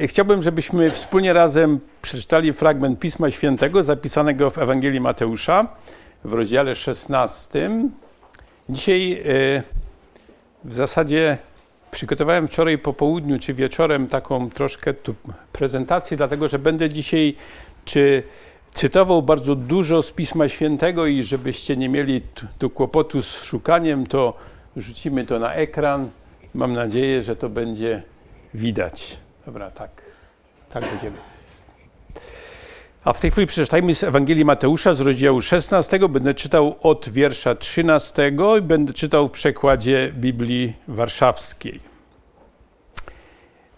Chciałbym, żebyśmy wspólnie razem przeczytali fragment Pisma Świętego zapisanego w Ewangelii Mateusza w rozdziale 16. Dzisiaj e, w zasadzie przygotowałem wczoraj po południu czy wieczorem taką troszkę tu prezentację, dlatego że będę dzisiaj czy cytował bardzo dużo z Pisma Świętego i żebyście nie mieli tu kłopotu z szukaniem, to rzucimy to na ekran. Mam nadzieję, że to będzie widać. Dobra, tak. Tak będziemy. A w tej chwili przeczytajmy z Ewangelii Mateusza z rozdziału 16. Będę czytał od wiersza 13 i będę czytał w przekładzie Biblii Warszawskiej.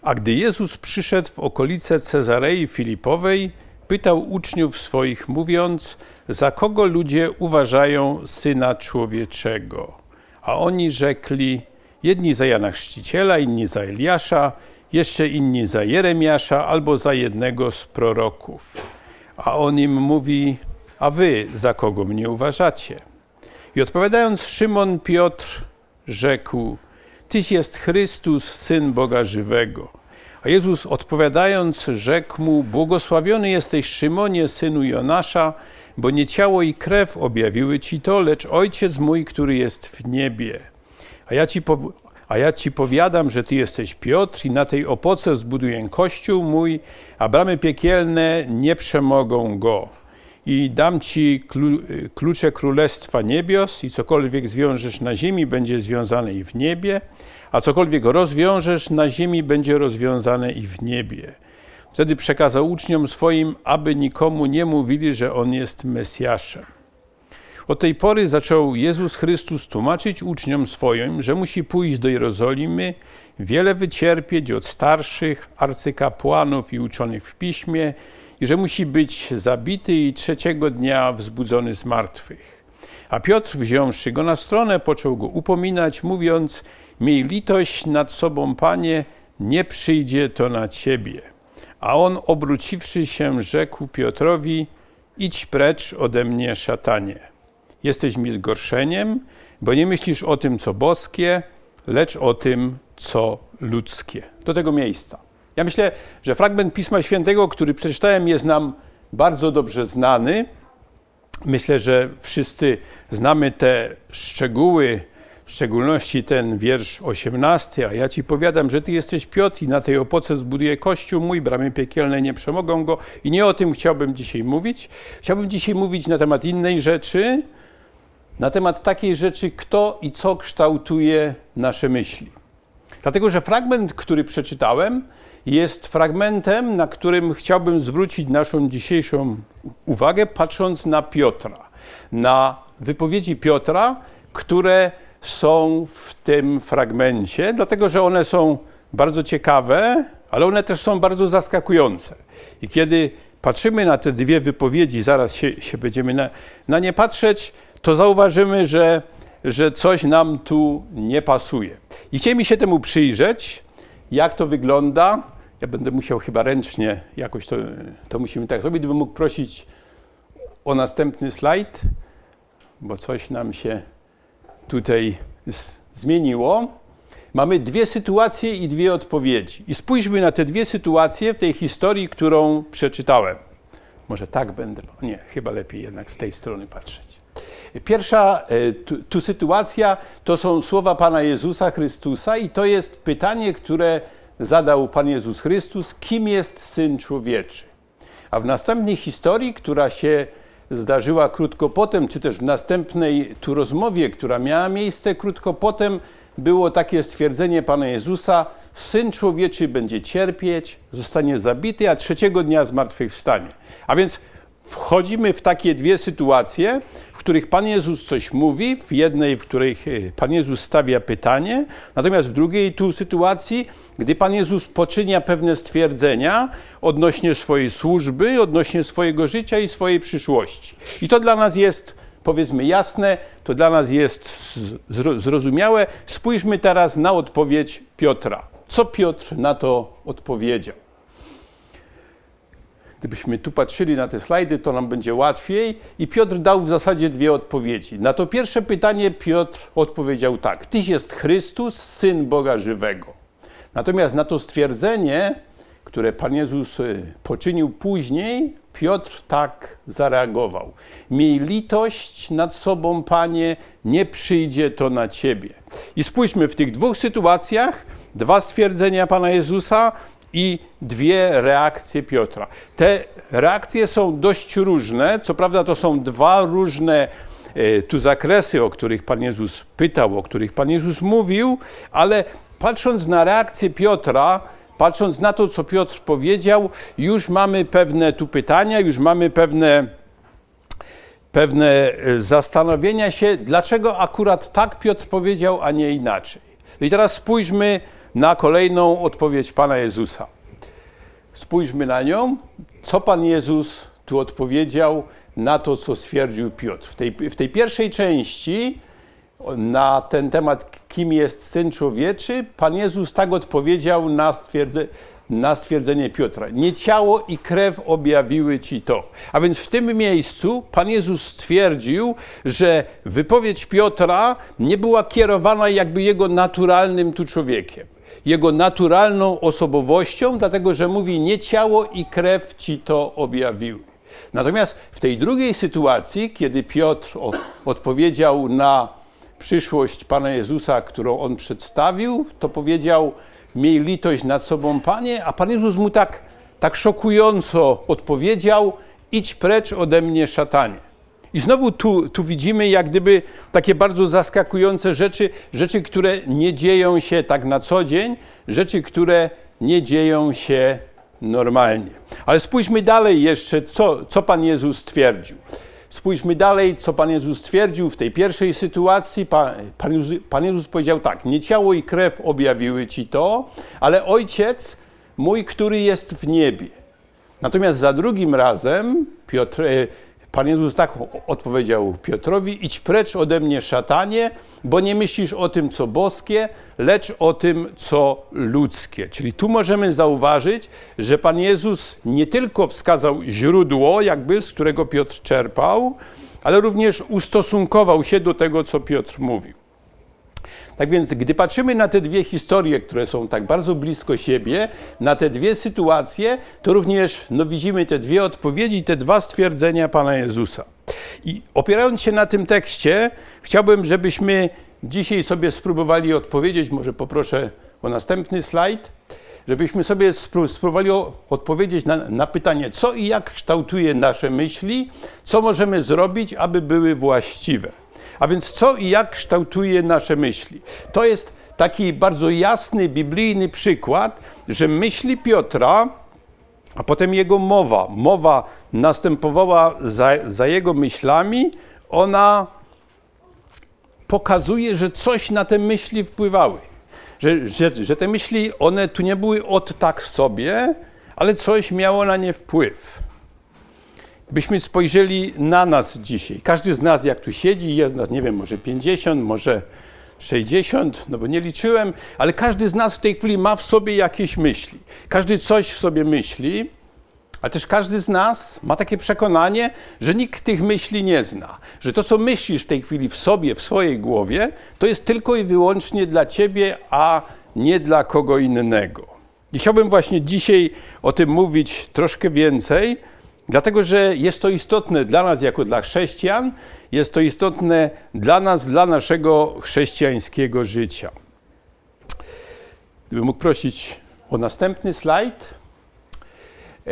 A gdy Jezus przyszedł w okolice Cezarei Filipowej, pytał uczniów swoich, mówiąc: Za kogo ludzie uważają syna człowieczego? A oni rzekli: Jedni za Jana Chrzciciela, inni za Eliasza jeszcze inni za Jeremiasza albo za jednego z proroków. A on im mówi, a wy za kogo mnie uważacie? I odpowiadając Szymon Piotr rzekł, Tyś jest Chrystus, Syn Boga żywego. A Jezus odpowiadając rzekł mu, błogosławiony jesteś Szymonie, synu Jonasza, bo nie ciało i krew objawiły ci to, lecz Ojciec mój, który jest w niebie. A ja ci, a ja ci powiadam, że ty jesteś Piotr i na tej opoce zbuduję kościół mój, a bramy piekielne nie przemogą go. I dam ci klucze królestwa niebios i cokolwiek zwiążesz na ziemi będzie związane i w niebie, a cokolwiek rozwiążesz na ziemi będzie rozwiązane i w niebie. Wtedy przekazał uczniom swoim, aby nikomu nie mówili, że on jest Mesjaszem. Od tej pory zaczął Jezus Chrystus tłumaczyć uczniom swoim, że musi pójść do Jerozolimy, wiele wycierpieć od starszych arcykapłanów i uczonych w piśmie i że musi być zabity i trzeciego dnia wzbudzony z martwych. A Piotr, wziąwszy go na stronę, począł go upominać, mówiąc: Miej litość nad sobą, panie, nie przyjdzie to na ciebie. A on, obróciwszy się, rzekł Piotrowi: Idź precz ode mnie, szatanie jesteś mi zgorszeniem, bo nie myślisz o tym, co boskie, lecz o tym, co ludzkie. Do tego miejsca. Ja myślę, że fragment Pisma Świętego, który przeczytałem, jest nam bardzo dobrze znany. Myślę, że wszyscy znamy te szczegóły, w szczególności ten wiersz 18, a ja ci powiadam, że ty jesteś Piotr i na tej opoce zbuduję kościół mój, bramy piekielne nie przemogą go. I nie o tym chciałbym dzisiaj mówić. Chciałbym dzisiaj mówić na temat innej rzeczy, na temat takiej rzeczy, kto i co kształtuje nasze myśli. Dlatego, że fragment, który przeczytałem, jest fragmentem, na którym chciałbym zwrócić naszą dzisiejszą uwagę, patrząc na Piotra, na wypowiedzi Piotra, które są w tym fragmencie, dlatego że one są bardzo ciekawe, ale one też są bardzo zaskakujące. I kiedy patrzymy na te dwie wypowiedzi, zaraz się, się będziemy na, na nie patrzeć, to zauważymy, że, że coś nam tu nie pasuje. I chcieliśmy się temu przyjrzeć, jak to wygląda. Ja będę musiał chyba ręcznie jakoś to, to musimy tak zrobić. Gdybym mógł prosić o następny slajd, bo coś nam się tutaj zmieniło. Mamy dwie sytuacje i dwie odpowiedzi. I spójrzmy na te dwie sytuacje w tej historii, którą przeczytałem. Może tak będę. Nie, chyba lepiej jednak z tej strony patrzeć. Pierwsza e, tu, tu, sytuacja to są słowa Pana Jezusa Chrystusa i to jest pytanie, które zadał Pan Jezus Chrystus, kim jest Syn Człowieczy. A w następnej historii, która się zdarzyła krótko potem, czy też w następnej tu rozmowie, która miała miejsce krótko potem, było takie stwierdzenie Pana Jezusa, Syn Człowieczy będzie cierpieć, zostanie zabity, a trzeciego dnia zmartwychwstanie. A więc wchodzimy w takie dwie sytuacje, których Pan Jezus coś mówi, w jednej, w której e, Pan Jezus stawia pytanie, natomiast w drugiej tu sytuacji, gdy Pan Jezus poczynia pewne stwierdzenia odnośnie swojej służby, odnośnie swojego życia i swojej przyszłości. I to dla nas jest, powiedzmy, jasne, to dla nas jest zrozumiałe. Spójrzmy teraz na odpowiedź Piotra. Co Piotr na to odpowiedział? Gdybyśmy tu patrzyli na te slajdy, to nam będzie łatwiej. I Piotr dał w zasadzie dwie odpowiedzi. Na to pierwsze pytanie Piotr odpowiedział tak: Tyś jest Chrystus, syn Boga żywego. Natomiast na to stwierdzenie, które Pan Jezus y, poczynił później, Piotr tak zareagował. Miej litość nad sobą, Panie, nie przyjdzie to na Ciebie. I spójrzmy w tych dwóch sytuacjach, dwa stwierdzenia Pana Jezusa i dwie reakcje Piotra. Te reakcje są dość różne, co prawda to są dwa różne e, tu zakresy, o których Pan Jezus pytał, o których Pan Jezus mówił, ale patrząc na reakcję Piotra, patrząc na to, co Piotr powiedział, już mamy pewne tu pytania, już mamy pewne, pewne e, zastanowienia się, dlaczego akurat tak Piotr powiedział, a nie inaczej. No I teraz spójrzmy na kolejną odpowiedź Pana Jezusa. Spójrzmy na nią, co Pan Jezus tu odpowiedział na to, co stwierdził Piotr. W tej, w tej pierwszej części na ten temat, kim jest Syn Człowieczy, Pan Jezus tak odpowiedział na, stwierdze, na stwierdzenie Piotra. Nie ciało i krew objawiły Ci to. A więc w tym miejscu Pan Jezus stwierdził, że wypowiedź Piotra nie była kierowana jakby jego naturalnym tu człowiekiem jego naturalną osobowością, dlatego że mówi: Nie ciało i krew ci to objawiły. Natomiast w tej drugiej sytuacji, kiedy Piotr odpowiedział na przyszłość Pana Jezusa, którą on przedstawił, to powiedział: Miej litość nad sobą, Panie, a Pan Jezus mu tak, tak szokująco odpowiedział: Idź precz ode mnie, szatanie. I znowu tu, tu widzimy jak gdyby takie bardzo zaskakujące rzeczy, rzeczy, które nie dzieją się tak na co dzień, rzeczy, które nie dzieją się normalnie. Ale spójrzmy dalej jeszcze, co, co Pan Jezus stwierdził. Spójrzmy dalej, co Pan Jezus stwierdził w tej pierwszej sytuacji. Pan, Pan, Jezus, Pan Jezus powiedział tak: Nie ciało i krew objawiły ci to, ale Ojciec mój, który jest w niebie. Natomiast za drugim razem Piotr, e, Pan Jezus tak odpowiedział Piotrowi: Idź precz ode mnie, szatanie, bo nie myślisz o tym, co boskie, lecz o tym, co ludzkie. Czyli tu możemy zauważyć, że Pan Jezus nie tylko wskazał źródło, jakby z którego Piotr czerpał, ale również ustosunkował się do tego, co Piotr mówił. Tak więc, gdy patrzymy na te dwie historie, które są tak bardzo blisko siebie, na te dwie sytuacje, to również no, widzimy te dwie odpowiedzi, te dwa stwierdzenia Pana Jezusa. I opierając się na tym tekście, chciałbym, żebyśmy dzisiaj sobie spróbowali odpowiedzieć, może poproszę o następny slajd, żebyśmy sobie spróbowali odpowiedzieć na, na pytanie, co i jak kształtuje nasze myśli, co możemy zrobić, aby były właściwe. A więc co i jak kształtuje nasze myśli? To jest taki bardzo jasny biblijny przykład, że myśli Piotra, a potem jego mowa, mowa następowała za, za jego myślami, ona pokazuje, że coś na te myśli wpływały. Że, że, że te myśli, one tu nie były od tak sobie, ale coś miało na nie wpływ byśmy spojrzeli na nas dzisiaj. Każdy z nas, jak tu siedzi, jest nas, nie wiem, może 50, może 60, no bo nie liczyłem, ale każdy z nas w tej chwili ma w sobie jakieś myśli. Każdy coś w sobie myśli, ale też każdy z nas ma takie przekonanie, że nikt tych myśli nie zna. Że to, co myślisz w tej chwili w sobie, w swojej głowie, to jest tylko i wyłącznie dla ciebie, a nie dla kogo innego. I chciałbym właśnie dzisiaj o tym mówić troszkę więcej, Dlatego, że jest to istotne dla nas jako dla chrześcijan, jest to istotne dla nas, dla naszego chrześcijańskiego życia. Gdybym mógł prosić o następny slajd. E,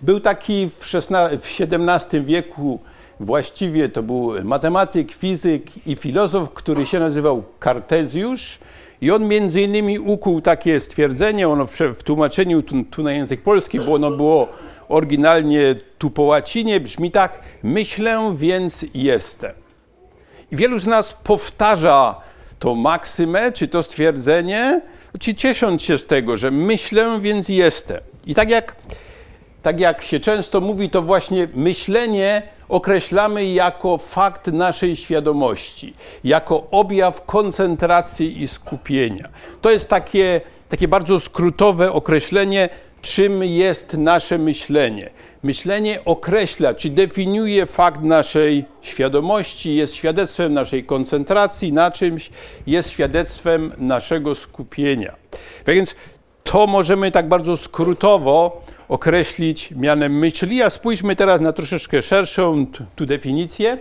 był taki w, XVI, w XVII wieku, właściwie to był matematyk, fizyk i filozof, który się nazywał Kartezjusz. I on między innymi ukuł takie stwierdzenie, ono w, tłumaczeniu tu, tu na język polski, bo ono było oryginalnie tu po łacinie brzmi tak: myślę, więc jestem. I wielu z nas powtarza to maksymę, czy to stwierdzenie, czy ciesząc się z tego, że myślę, więc jestem. I tak jak, tak jak się często mówi, to właśnie myślenie określamy jako fakt naszej świadomości, jako objaw koncentracji i skupienia. To jest takie, takie bardzo skrótowe określenie czym jest nasze myślenie. Myślenie określa, czy definiuje fakt naszej świadomości, jest świadectwem naszej koncentracji na czymś, jest świadectwem naszego skupienia. Tak więc to możemy tak bardzo skrótowo określić mianem myśli. A spójrzmy teraz na troszeczkę szerszą tu definicję,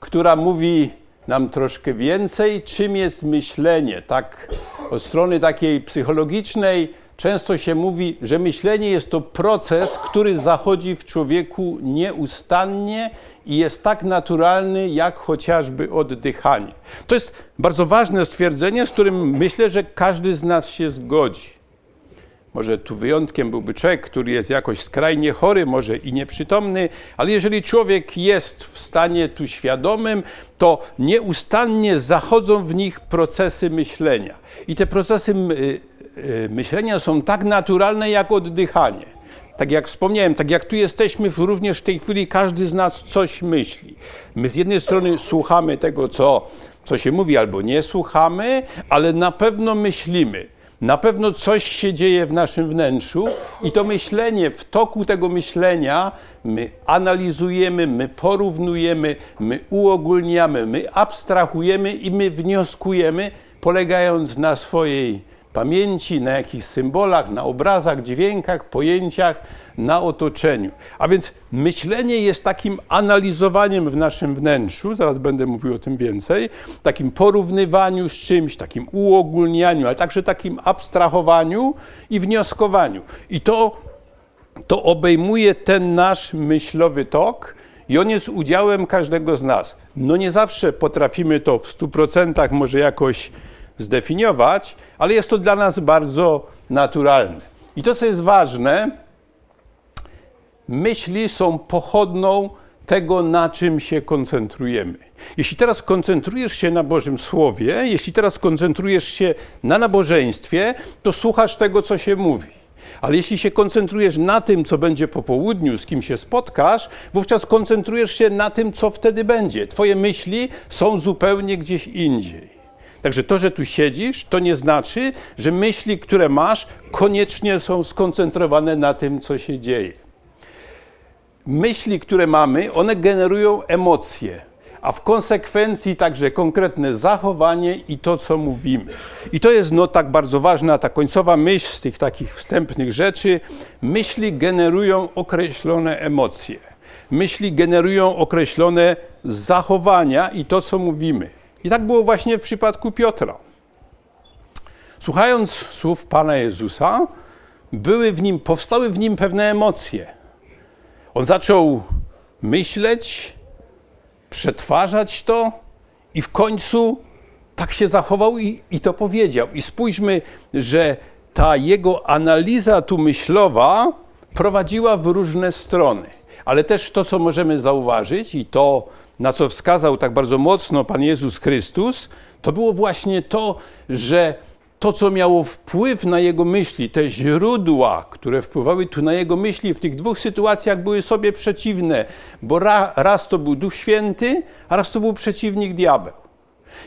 która mówi nam troszkę więcej, czym jest myślenie. Tak, od strony takiej psychologicznej często się mówi, że myślenie jest to proces, który zachodzi w człowieku nieustannie i jest tak naturalny, jak chociażby oddychanie. To jest bardzo ważne stwierdzenie, z którym myślę, że każdy z nas się zgodzi. Może tu wyjątkiem byłby człowiek, który jest jakoś skrajnie chory, może i nieprzytomny, ale jeżeli człowiek jest w stanie tu świadomym, to nieustannie zachodzą w nich procesy myślenia. I te procesy y, y, myślenia są tak naturalne jak oddychanie. Tak jak wspomniałem, tak jak tu jesteśmy, również w tej chwili każdy z nas coś myśli. My z jednej strony słuchamy tego, co, co się mówi, albo nie słuchamy, ale na pewno myślimy. Na pewno coś się dzieje w naszym wnętrzu i to myślenie, w toku tego myślenia my analizujemy, my porównujemy, my uogólniamy, my abstrahujemy i my wnioskujemy, polegając na swojej pamięci, na jakichś symbolach, na obrazach, dźwiękach, pojęciach, na otoczeniu. A więc myślenie jest takim analizowaniem w naszym wnętrzu, zaraz będę mówił o tym więcej, takim porównywaniu z czymś, takim uogólnianiu, ale także takim abstrahowaniu i wnioskowaniu. I to, to obejmuje ten nasz myślowy tok, i on jest udziałem każdego z nas. No nie zawsze potrafimy to w 100% może jakoś zdefiniować, ale jest to dla nas bardzo naturalne. I to, co jest ważne, myśli są pochodną tego, na czym się koncentrujemy. Jeśli teraz koncentrujesz się na Bożym Słowie, jeśli teraz koncentrujesz się na nabożeństwie, to słuchasz tego, co się mówi. Ale jeśli się koncentrujesz na tym, co będzie po południu, z kim się spotkasz, wówczas koncentrujesz się na tym, co wtedy będzie. Twoje myśli są zupełnie gdzieś indziej. Także to, że tu siedzisz, to nie znaczy, że myśli, które masz, koniecznie są skoncentrowane na tym, co się dzieje. Myśli, które mamy, one generują emocje, a w konsekwencji także konkretne zachowanie i to, co mówimy. I to jest no tak bardzo ważna ta końcowa myśl z tych takich wstępnych rzeczy. Myśli generują określone emocje. Myśli generują określone zachowania i to, co mówimy. I tak było właśnie w przypadku Piotra. Słuchając słów Pana Jezusa, były w nim, powstały w nim pewne emocje. On zaczął myśleć, przetwarzać to i w końcu tak się zachował i, i to powiedział. I spójrzmy, że ta jego analiza tu myślowa prowadziła w różne strony. Ale też to, co możemy zauważyć, i to na co wskazał tak bardzo mocno Pan Jezus Chrystus, to było właśnie to, że to, co miało wpływ na jego myśli, te źródła, które wpływały tu na jego myśli, w tych dwóch sytuacjach były sobie przeciwne, bo ra, raz to był Duch Święty, a raz to był przeciwnik diabeł.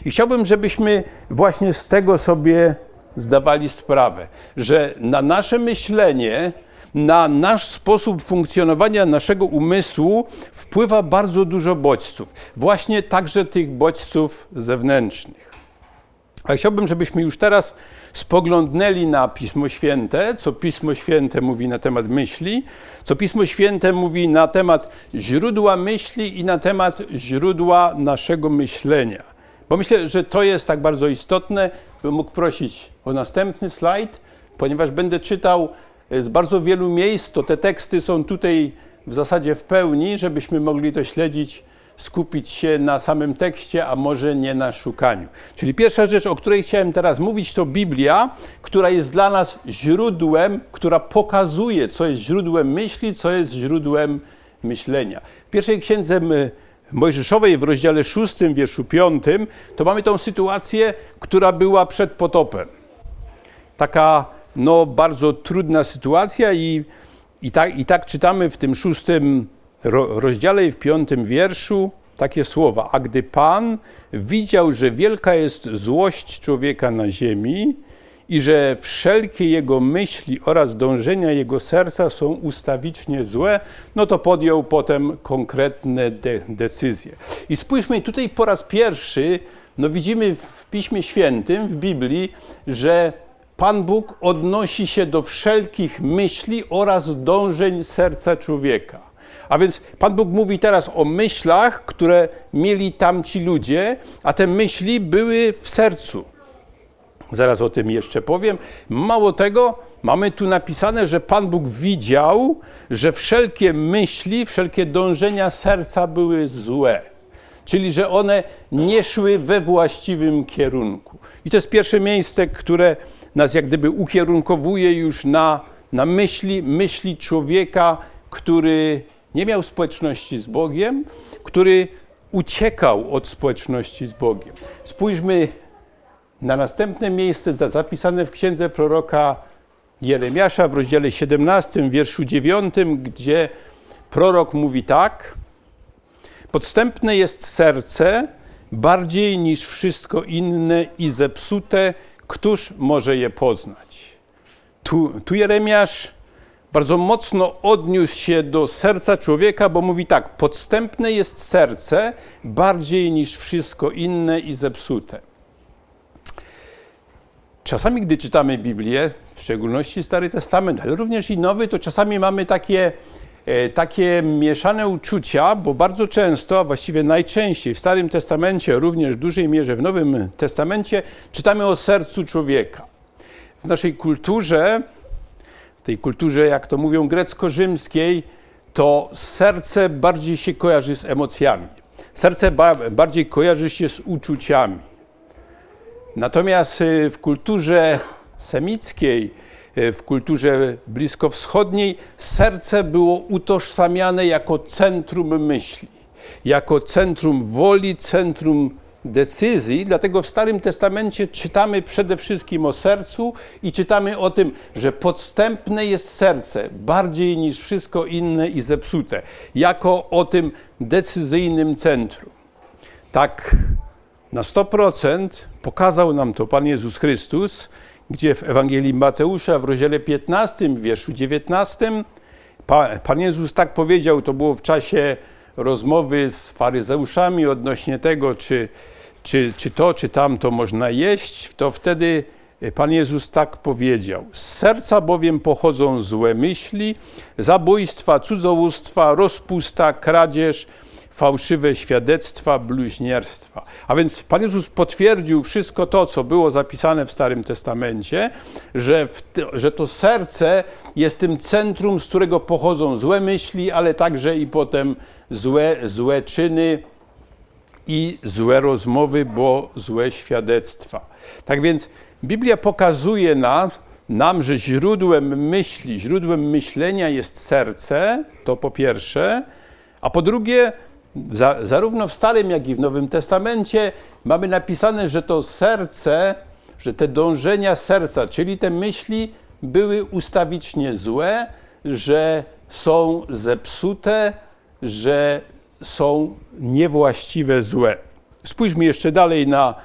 I chciałbym, żebyśmy właśnie z tego sobie zdawali sprawę, że na nasze myślenie, na nasz sposób funkcjonowania naszego umysłu wpływa bardzo dużo bodźców, właśnie także tych bodźców zewnętrznych. Ale chciałbym, żebyśmy już teraz spoglądnęli na Pismo Święte, co Pismo Święte mówi na temat myśli, co Pismo Święte mówi na temat źródła myśli i na temat źródła naszego myślenia. Bo myślę, że to jest tak bardzo istotne, bym mógł prosić o następny slajd, ponieważ będę czytał z bardzo wielu miejsc, to te teksty są tutaj w zasadzie w pełni, żebyśmy mogli to śledzić, skupić się na samym tekście, a może nie na szukaniu. Czyli pierwsza rzecz, o której chciałem teraz mówić, to Biblia, która jest dla nas źródłem, która pokazuje, co jest źródłem myśli, co jest źródłem myślenia. W pierwszej księdze Mojżeszowej w rozdziale 6, wierszu 5, to mamy tą sytuację, która była przed potopem. Taka no, bardzo trudna sytuacja i, i, tak, i tak czytamy w tym szóstym rozdziale i w piątym wierszu takie słowa. A gdy Pan widział, że wielka jest złość człowieka na ziemi i że wszelkie jego myśli oraz dążenia jego serca są ustawicznie złe, no to podjął potem konkretne de decyzje. I spójrzmy tutaj po raz pierwszy, no widzimy w Piśmie Świętym, w Biblii, że Pan Bóg odnosi się do wszelkich myśli oraz dążeń serca człowieka. A więc Pan Bóg mówi teraz o myślach, które mieli tamci ludzie, a te myśli były w sercu. Zaraz o tym jeszcze powiem. Mało tego, mamy tu napisane, że Pan Bóg widział, że wszelkie myśli, wszelkie dążenia serca były złe. Czyli, że one nie szły we właściwym kierunku. I to jest pierwsze miejsce, które nas jak gdyby ukierunkowuje już na, na myśli, myśli człowieka, który nie miał społeczności z Bogiem, który uciekał od społeczności z Bogiem. Spójrzmy na następne miejsce zapisane w księdze proroka Jeremiasza w rozdziale 17, wierszu 9, gdzie prorok mówi tak: Podstępne jest serce bardziej niż wszystko inne i zepsute, któż może je poznać? Tu, tu Jeremiasz bardzo mocno odniósł się do serca człowieka, bo mówi tak: podstępne jest serce bardziej niż wszystko inne i zepsute. Czasami, gdy czytamy Biblię, w szczególności Stary Testament, ale również i Nowy, to czasami mamy takie, takie mieszane uczucia, bo bardzo często, a właściwie najczęściej w Starym Testamencie, również w dużej mierze w Nowym Testamencie, czytamy o sercu człowieka. W naszej kulturze, w tej kulturze, jak to mówią, grecko-rzymskiej, to serce bardziej się kojarzy z emocjami. Serce bardziej kojarzy się z uczuciami. Natomiast y, w kulturze semickiej, w kulturze bliskowschodniej, serce było utożsamiane jako centrum myśli, jako centrum woli, centrum decyzji. Dlatego w Starym Testamencie czytamy przede wszystkim o sercu i czytamy o tym, że podstępne jest serce bardziej niż wszystko inne i zepsute, jako o tym decyzyjnym centrum. Tak na 100% pokazał nam to Pan Jezus Chrystus, gdzie w Ewangelii Mateusza w rozdziale 15, w wierszu 19, Pan Jezus tak powiedział, to było w czasie rozmowy z faryzeuszami odnośnie tego, czy, czy, czy to, czy tamto można jeść, to wtedy Pan Jezus tak powiedział: Z serca bowiem pochodzą złe myśli, zabójstwa, cudzołóstwa, rozpusta, kradzież, fałszywe świadectwa, bluźnierstwa. A więc Pan Jezus potwierdził wszystko to, co było zapisane w Starym Testamencie, że, że to serce jest tym centrum, z którego pochodzą złe myśli, ale także i potem złe, złe czyny i złe rozmowy, bo złe świadectwa. Tak więc Biblia pokazuje nam, nam, że źródłem myśli, źródłem myślenia jest serce, to po pierwsze, a po drugie, za, zarówno w Starym, jak i w Nowym Testamencie mamy napisane, że to serce, że te dążenia serca, czyli te myśli, były ustawicznie złe, że są zepsute, że są niewłaściwe, złe. Spójrzmy jeszcze dalej na,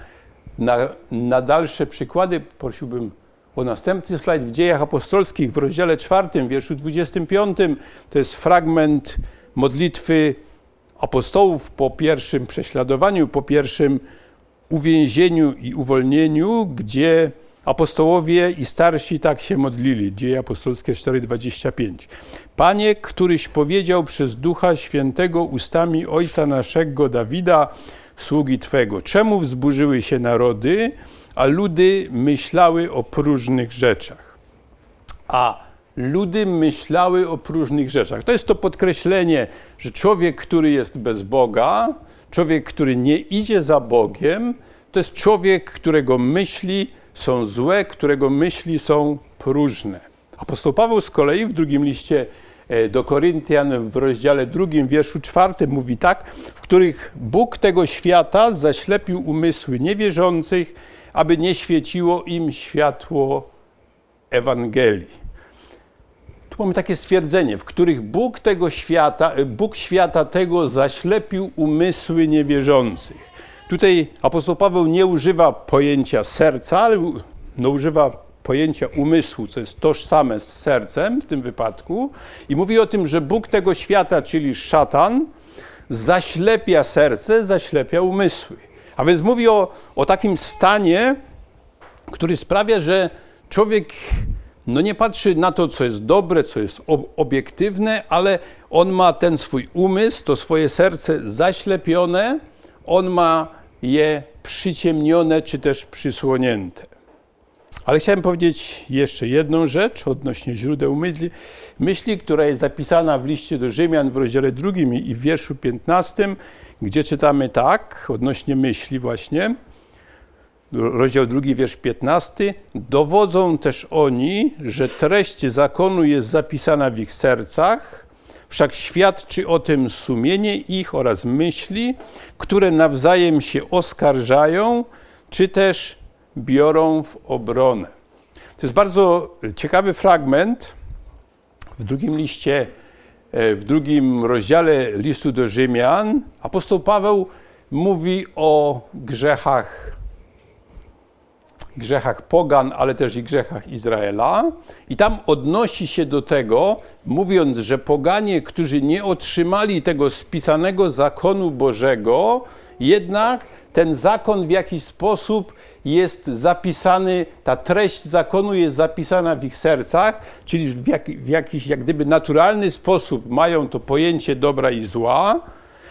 na, na dalsze przykłady. Prosiłbym o następny slajd. W Dziejach Apostolskich w rozdziale 4, wierszu 25, to jest fragment modlitwy apostołów po pierwszym prześladowaniu, po pierwszym uwięzieniu i uwolnieniu, gdzie apostołowie i starsi tak się modlili. Dzieje apostolskie 4:25. Panie, któryś powiedział przez Ducha Świętego ustami ojca naszego Dawida, sługi Twego, czemu wzburzyły się narody, a ludy myślały o próżnych rzeczach. A ludy myślały o próżnych rzeczach. To jest to podkreślenie, że człowiek, który jest bez Boga, człowiek, który nie idzie za Bogiem, to jest człowiek, którego myśli są złe, którego myśli są próżne. Apostoł Paweł z kolei w drugim liście e, do Koryntian w rozdziale drugim, wierszu czwartym mówi tak, w których Bóg tego świata zaślepił umysły niewierzących, aby nie świeciło im światło Ewangelii. Tu mamy takie stwierdzenie, w których Bóg tego świata, Bóg świata tego zaślepił umysły niewierzących. Tutaj apostoł Paweł nie używa pojęcia serca, ale no, używa pojęcia umysłu, co jest tożsame z sercem w tym wypadku, i mówi o tym, że Bóg tego świata, czyli szatan, zaślepia serce, zaślepia umysły. A więc mówi o, o takim stanie, który sprawia, że człowiek no nie patrzy na to, co jest dobre, co jest obiektywne, ale on ma ten swój umysł, to swoje serce zaślepione, on ma je przyciemnione czy też przysłonięte. Ale chciałem powiedzieć jeszcze jedną rzecz odnośnie źródeł myśli, myśli, która jest zapisana w liście do Rzymian w rozdziale drugim i w wierszu 15, gdzie czytamy tak, odnośnie myśli właśnie, rozdział drugi, wiersz 15, dowodzą też oni, że treść zakonu jest zapisana w ich sercach, wszak świadczy o tym sumienie ich oraz myśli, które nawzajem się oskarżają, czy też biorą w obronę. To jest bardzo ciekawy fragment w drugim liście, e, w drugim rozdziale listu do Rzymian. Apostoł Paweł mówi o grzechach grzechach pogan, ale też i grzechach Izraela. I tam odnosi się do tego, mówiąc, że poganie, którzy nie otrzymali tego spisanego zakonu Bożego, jednak ten zakon w jakiś sposób jest zapisany, ta treść zakonu jest zapisana w ich sercach, czyli w, jak, w jakiś jak gdyby naturalny sposób mają to pojęcie dobra i zła,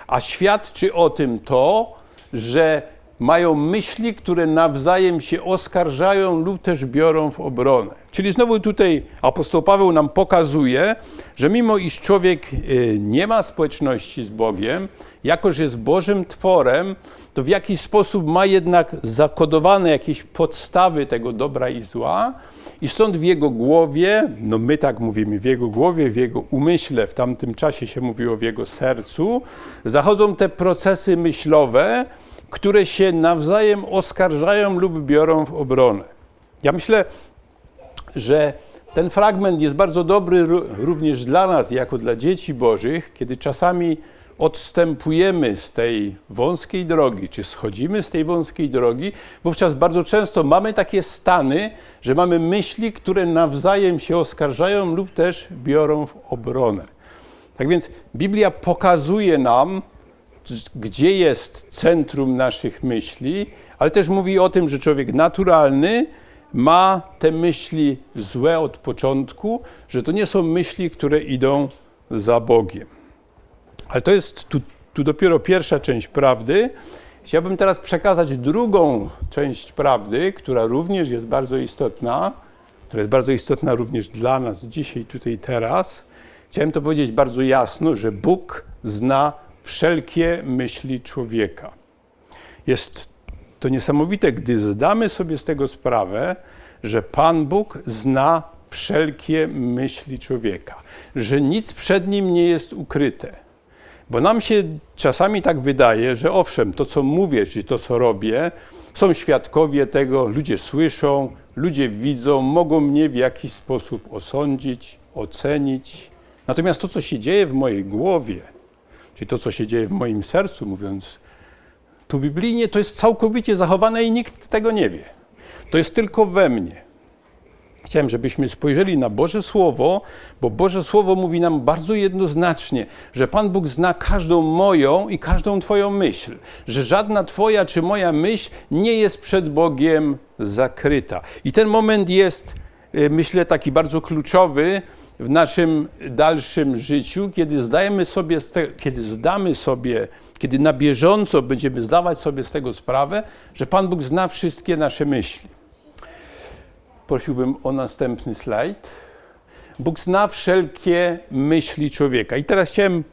a świadczy o tym to, że mają myśli, które nawzajem się oskarżają lub też biorą w obronę. Czyli znowu tutaj apostoł Paweł nam pokazuje, że mimo iż człowiek y, nie ma społeczności z Bogiem, jako że jest Bożym tworem, to w jakiś sposób ma jednak zakodowane jakieś podstawy tego dobra i zła, i stąd w jego głowie, no my tak mówimy, w jego głowie, w jego umyśle, w tamtym czasie się mówiło w jego sercu, zachodzą te procesy myślowe, które się nawzajem oskarżają lub biorą w obronę. Ja myślę, że ten fragment jest bardzo dobry również dla nas, jako dla dzieci Bożych, kiedy czasami odstępujemy z tej wąskiej drogi, czy schodzimy z tej wąskiej drogi, wówczas bardzo często mamy takie stany, że mamy myśli, które nawzajem się oskarżają lub też biorą w obronę. Tak więc Biblia pokazuje nam, gdzie jest centrum naszych myśli, ale też mówi o tym, że człowiek naturalny ma te myśli złe od początku, że to nie są myśli, które idą za Bogiem. Ale to jest tu, tu dopiero pierwsza część prawdy. Chciałbym teraz przekazać drugą część prawdy, która również jest bardzo istotna, która jest bardzo istotna również dla nas dzisiaj, tutaj, teraz. Chciałem to powiedzieć bardzo jasno, że Bóg zna wszelkie myśli człowieka. Jest to niesamowite, gdy zdamy sobie z tego sprawę, że Pan Bóg zna wszelkie myśli człowieka, że nic przed nim nie jest ukryte. Bo nam się czasami tak wydaje, że owszem, to co mówię, czy to co robię, są świadkowie tego, ludzie słyszą, ludzie widzą, mogą mnie w jakiś sposób osądzić, ocenić. Natomiast to, co się dzieje w mojej głowie, czyli to, co się dzieje w moim sercu, mówiąc tu biblijnie, to jest całkowicie zachowane i nikt tego nie wie. To jest tylko we mnie. Chciałem, żebyśmy spojrzeli na Boże Słowo, bo Boże Słowo mówi nam bardzo jednoznacznie, że Pan Bóg zna każdą moją i każdą Twoją myśl, że żadna Twoja czy moja myśl nie jest przed Bogiem zakryta. I ten moment jest, y, myślę, taki bardzo kluczowy, w naszym dalszym życiu, kiedy zdajemy sobie, kiedy zdamy sobie, kiedy na bieżąco będziemy zdawać sobie z tego sprawę, że Pan Bóg zna wszystkie nasze myśli. Prosiłbym o następny slajd. Bóg zna wszelkie myśli człowieka. I teraz chciałem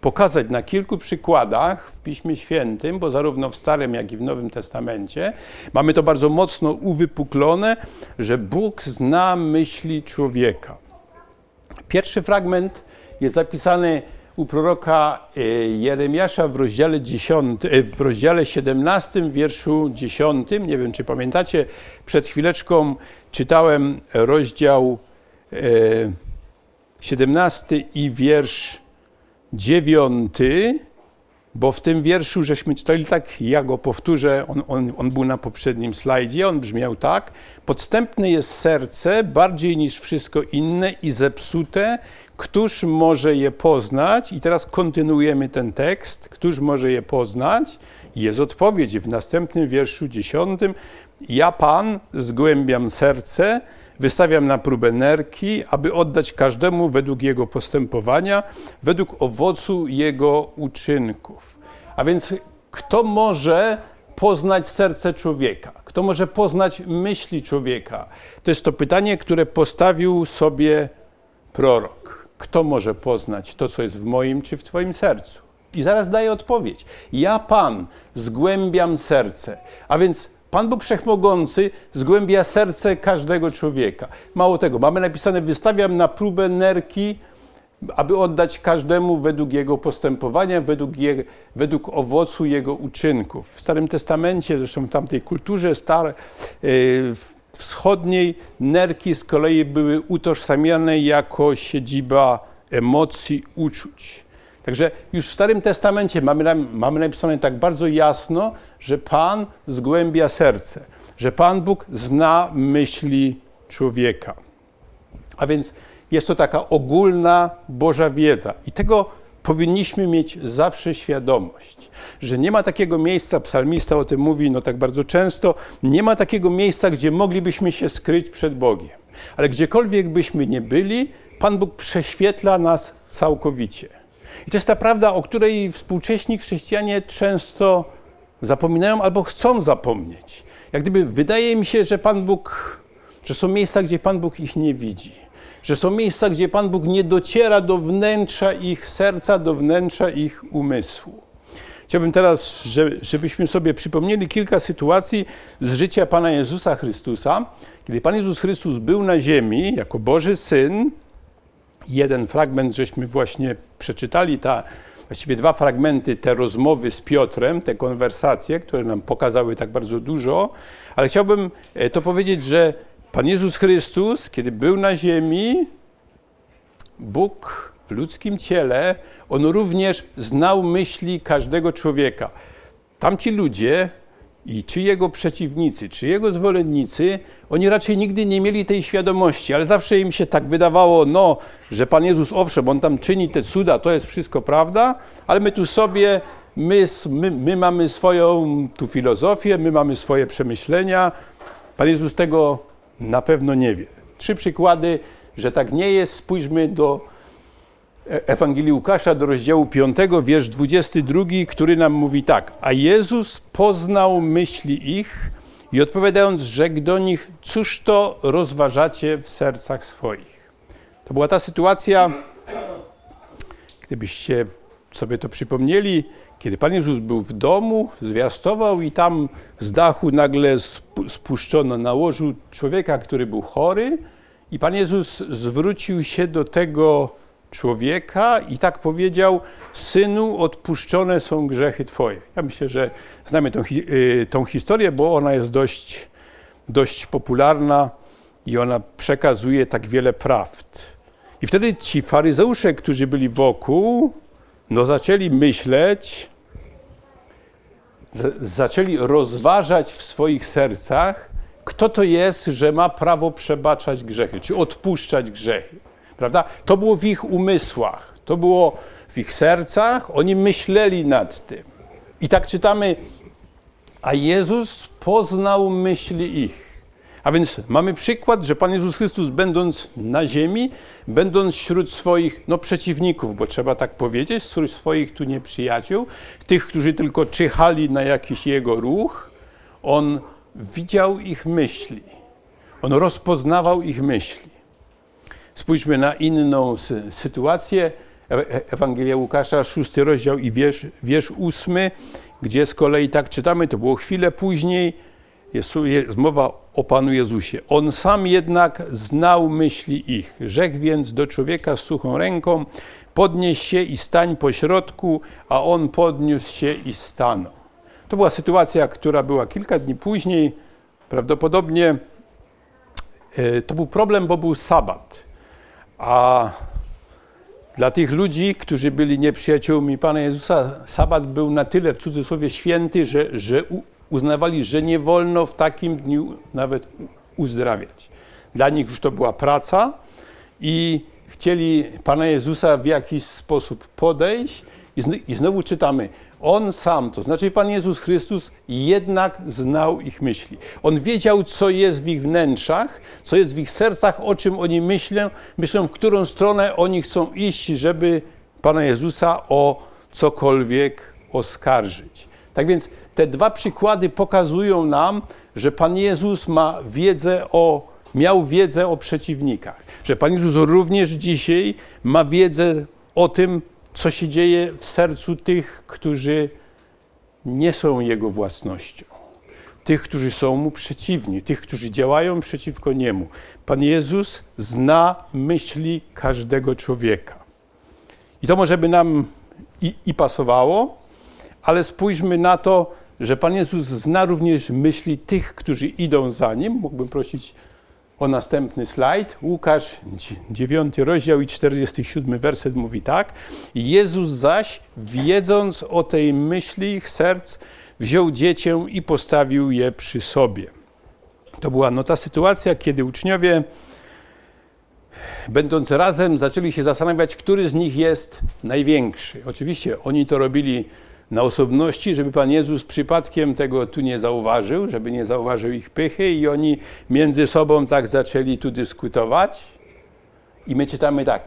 pokazać na kilku przykładach w Piśmie Świętym, bo zarówno w Starym, jak i w Nowym Testamencie mamy to bardzo mocno uwypuklone, że Bóg zna myśli człowieka. Pierwszy fragment jest zapisany u proroka e, Jeremiasza w rozdziale, 10, e, w rozdziale 17, wierszu 10. Nie wiem, czy pamiętacie, przed chwileczką czytałem rozdział 17 e, i wiersz 9 bo w tym wierszu żeśmy czytali tak, ja go powtórzę, on, on, on, był na poprzednim slajdzie, on brzmiał tak. Podstępne jest serce bardziej niż wszystko inne i zepsute. Któż może je poznać? I teraz kontynuujemy ten tekst. Któż może je poznać? Jest odpowiedź w następnym wierszu dziesiątym. Ja, Pan, zgłębiam serce, wystawiam na próbę nerki, aby oddać każdemu według jego postępowania, według owocu jego uczynków. A więc kto może poznać serce człowieka? Kto może poznać myśli człowieka? To jest to pytanie, które postawił sobie prorok. Kto może poznać to, co jest w moim czy w Twoim sercu? I zaraz daję odpowiedź. Ja, Pan, zgłębiam serce. A więc Pan Bóg Wszechmogący zgłębia serce każdego człowieka. Mało tego, mamy napisane, wystawiam na próbę nerki, aby oddać każdemu według jego postępowania, według, je, według owocu jego uczynków. W Starym Testamencie, zresztą w tamtej kulturze star, yy, wschodniej, nerki z kolei były utożsamiane jako siedziba emocji, uczuć. Także już w Starym Testamencie mamy, mamy napisane tak bardzo jasno, że Pan zgłębia serce, że Pan Bóg zna myśli człowieka. A więc jest to taka ogólna Boża wiedza i tego powinniśmy mieć zawsze świadomość, że nie ma takiego miejsca, psalmista o tym mówi no tak bardzo często, nie ma takiego miejsca, gdzie moglibyśmy się skryć przed Bogiem. Ale gdziekolwiek byśmy nie byli, Pan Bóg prześwietla nas całkowicie. I to jest ta prawda, o której współcześni chrześcijanie często zapominają albo chcą zapomnieć. Jak gdyby wydaje mi się, że Pan Bóg, że są miejsca, gdzie Pan Bóg ich nie widzi. Że są miejsca, gdzie Pan Bóg nie dociera do wnętrza ich serca, do wnętrza ich umysłu. Chciałbym teraz, żebyśmy sobie przypomnieli kilka sytuacji z życia Pana Jezusa Chrystusa. Kiedy Pan Jezus Chrystus był na ziemi jako Boży Syn, jeden fragment żeśmy właśnie przeczytali, ta, właściwie dwa fragmenty, te rozmowy z Piotrem, te konwersacje, które nam pokazały tak bardzo dużo, ale chciałbym e, to powiedzieć, że Pan Jezus Chrystus, kiedy był na ziemi, Bóg w ludzkim ciele, on również znał myśli każdego człowieka. Tamci ludzie i czy jego przeciwnicy, czy jego zwolennicy, oni raczej nigdy nie mieli tej świadomości, ale zawsze im się tak wydawało, no, że Pan Jezus, owszem, On tam czyni te cuda, to jest wszystko prawda, ale my tu sobie, my, my, my mamy swoją tu filozofię, my mamy swoje przemyślenia. Pan Jezus tego na pewno nie wie. Trzy przykłady, że tak nie jest. Spójrzmy do Ewangelii Łukasza do rozdziału 5, wiersz 22, który nam mówi tak. A Jezus poznał myśli ich i odpowiadając, rzekł do nich, cóż to rozważacie w sercach swoich. To była ta sytuacja, gdybyście sobie to przypomnieli, kiedy Pan Jezus był w domu, zwiastował i tam z dachu nagle spuszczono na łożu człowieka, który był chory i Pan Jezus zwrócił się do tego człowieka i tak powiedział: Synu, odpuszczone są grzechy Twoje. Ja myślę, że znamy tą, y, tą historię, bo ona jest dość, dość popularna i ona przekazuje tak wiele prawd. I wtedy ci faryzeusze, którzy byli wokół, no zaczęli myśleć, zaczęli rozważać w swoich sercach, kto to jest, że ma prawo przebaczać grzechy, czy odpuszczać grzechy. Prawda? To było w ich umysłach, to było w ich sercach, oni myśleli nad tym. I tak czytamy, a Jezus poznał myśli ich. A więc mamy przykład, że Pan Jezus Chrystus, będąc na ziemi, będąc wśród swoich no, przeciwników, bo trzeba tak powiedzieć, wśród swoich tu nieprzyjaciół, tych, którzy tylko czyhali na jakiś jego ruch, on widział ich myśli. On rozpoznawał ich myśli. Spójrzmy na inną sytuację. E, e, Ewangelia Łukasza, szósty rozdział i wiersz, wiersz ósmy, gdzie z kolei tak czytamy, to było chwilę później, jest, jest mowa o Panu Jezusie. On sam jednak znał myśli ich. Rzekł więc do człowieka z suchą ręką, podnieś się i stań po środku, a on podniósł się i stanął. To była sytuacja, która była kilka dni później. Prawdopodobnie e, to był problem, bo był sabat. A dla tych ludzi, którzy byli nieprzyjaciółmi Pana Jezusa, sabat był na tyle w cudzysłowie święty, że, że uznawali, że nie wolno w takim dniu nawet uzdrawiać. Dla nich już to była praca i chcieli Pana Jezusa w jakiś sposób podejść i znowu czytamy, On sam, to znaczy Pan Jezus Chrystus, jednak znał ich myśli. On wiedział, co jest w ich wnętrzach, co jest w ich sercach, o czym oni myślą, myślą, w którą stronę oni chcą iść, żeby Pana Jezusa o cokolwiek oskarżyć. Tak więc te dwa przykłady pokazują nam, że Pan Jezus ma wiedzę o, miał wiedzę o przeciwnikach. Że Pan Jezus również dzisiaj ma wiedzę o tym, co się dzieje w sercu tych, którzy nie są Jego własnością. Tych, którzy są Mu przeciwni, tych, którzy działają przeciwko Niemu. Pan Jezus zna myśli każdego człowieka. I to może by nam i, i pasowało, ale spójrzmy na to, że Pan Jezus zna również myśli tych, którzy idą za Nim. Mógłbym prosić o następny slajd. Łukasz, 9 rozdział i 47 werset mówi tak. Jezus zaś, wiedząc o tej myśli ich serc, wziął dziecię i postawił je przy sobie. To była no ta sytuacja, kiedy uczniowie, będąc razem, zaczęli się zastanawiać, który z nich jest największy. Oczywiście oni to robili na osobności, żeby Pan Jezus przypadkiem tego tu nie zauważył, żeby nie zauważył ich pychy i oni między sobą tak zaczęli tu dyskutować. I my czytamy tak.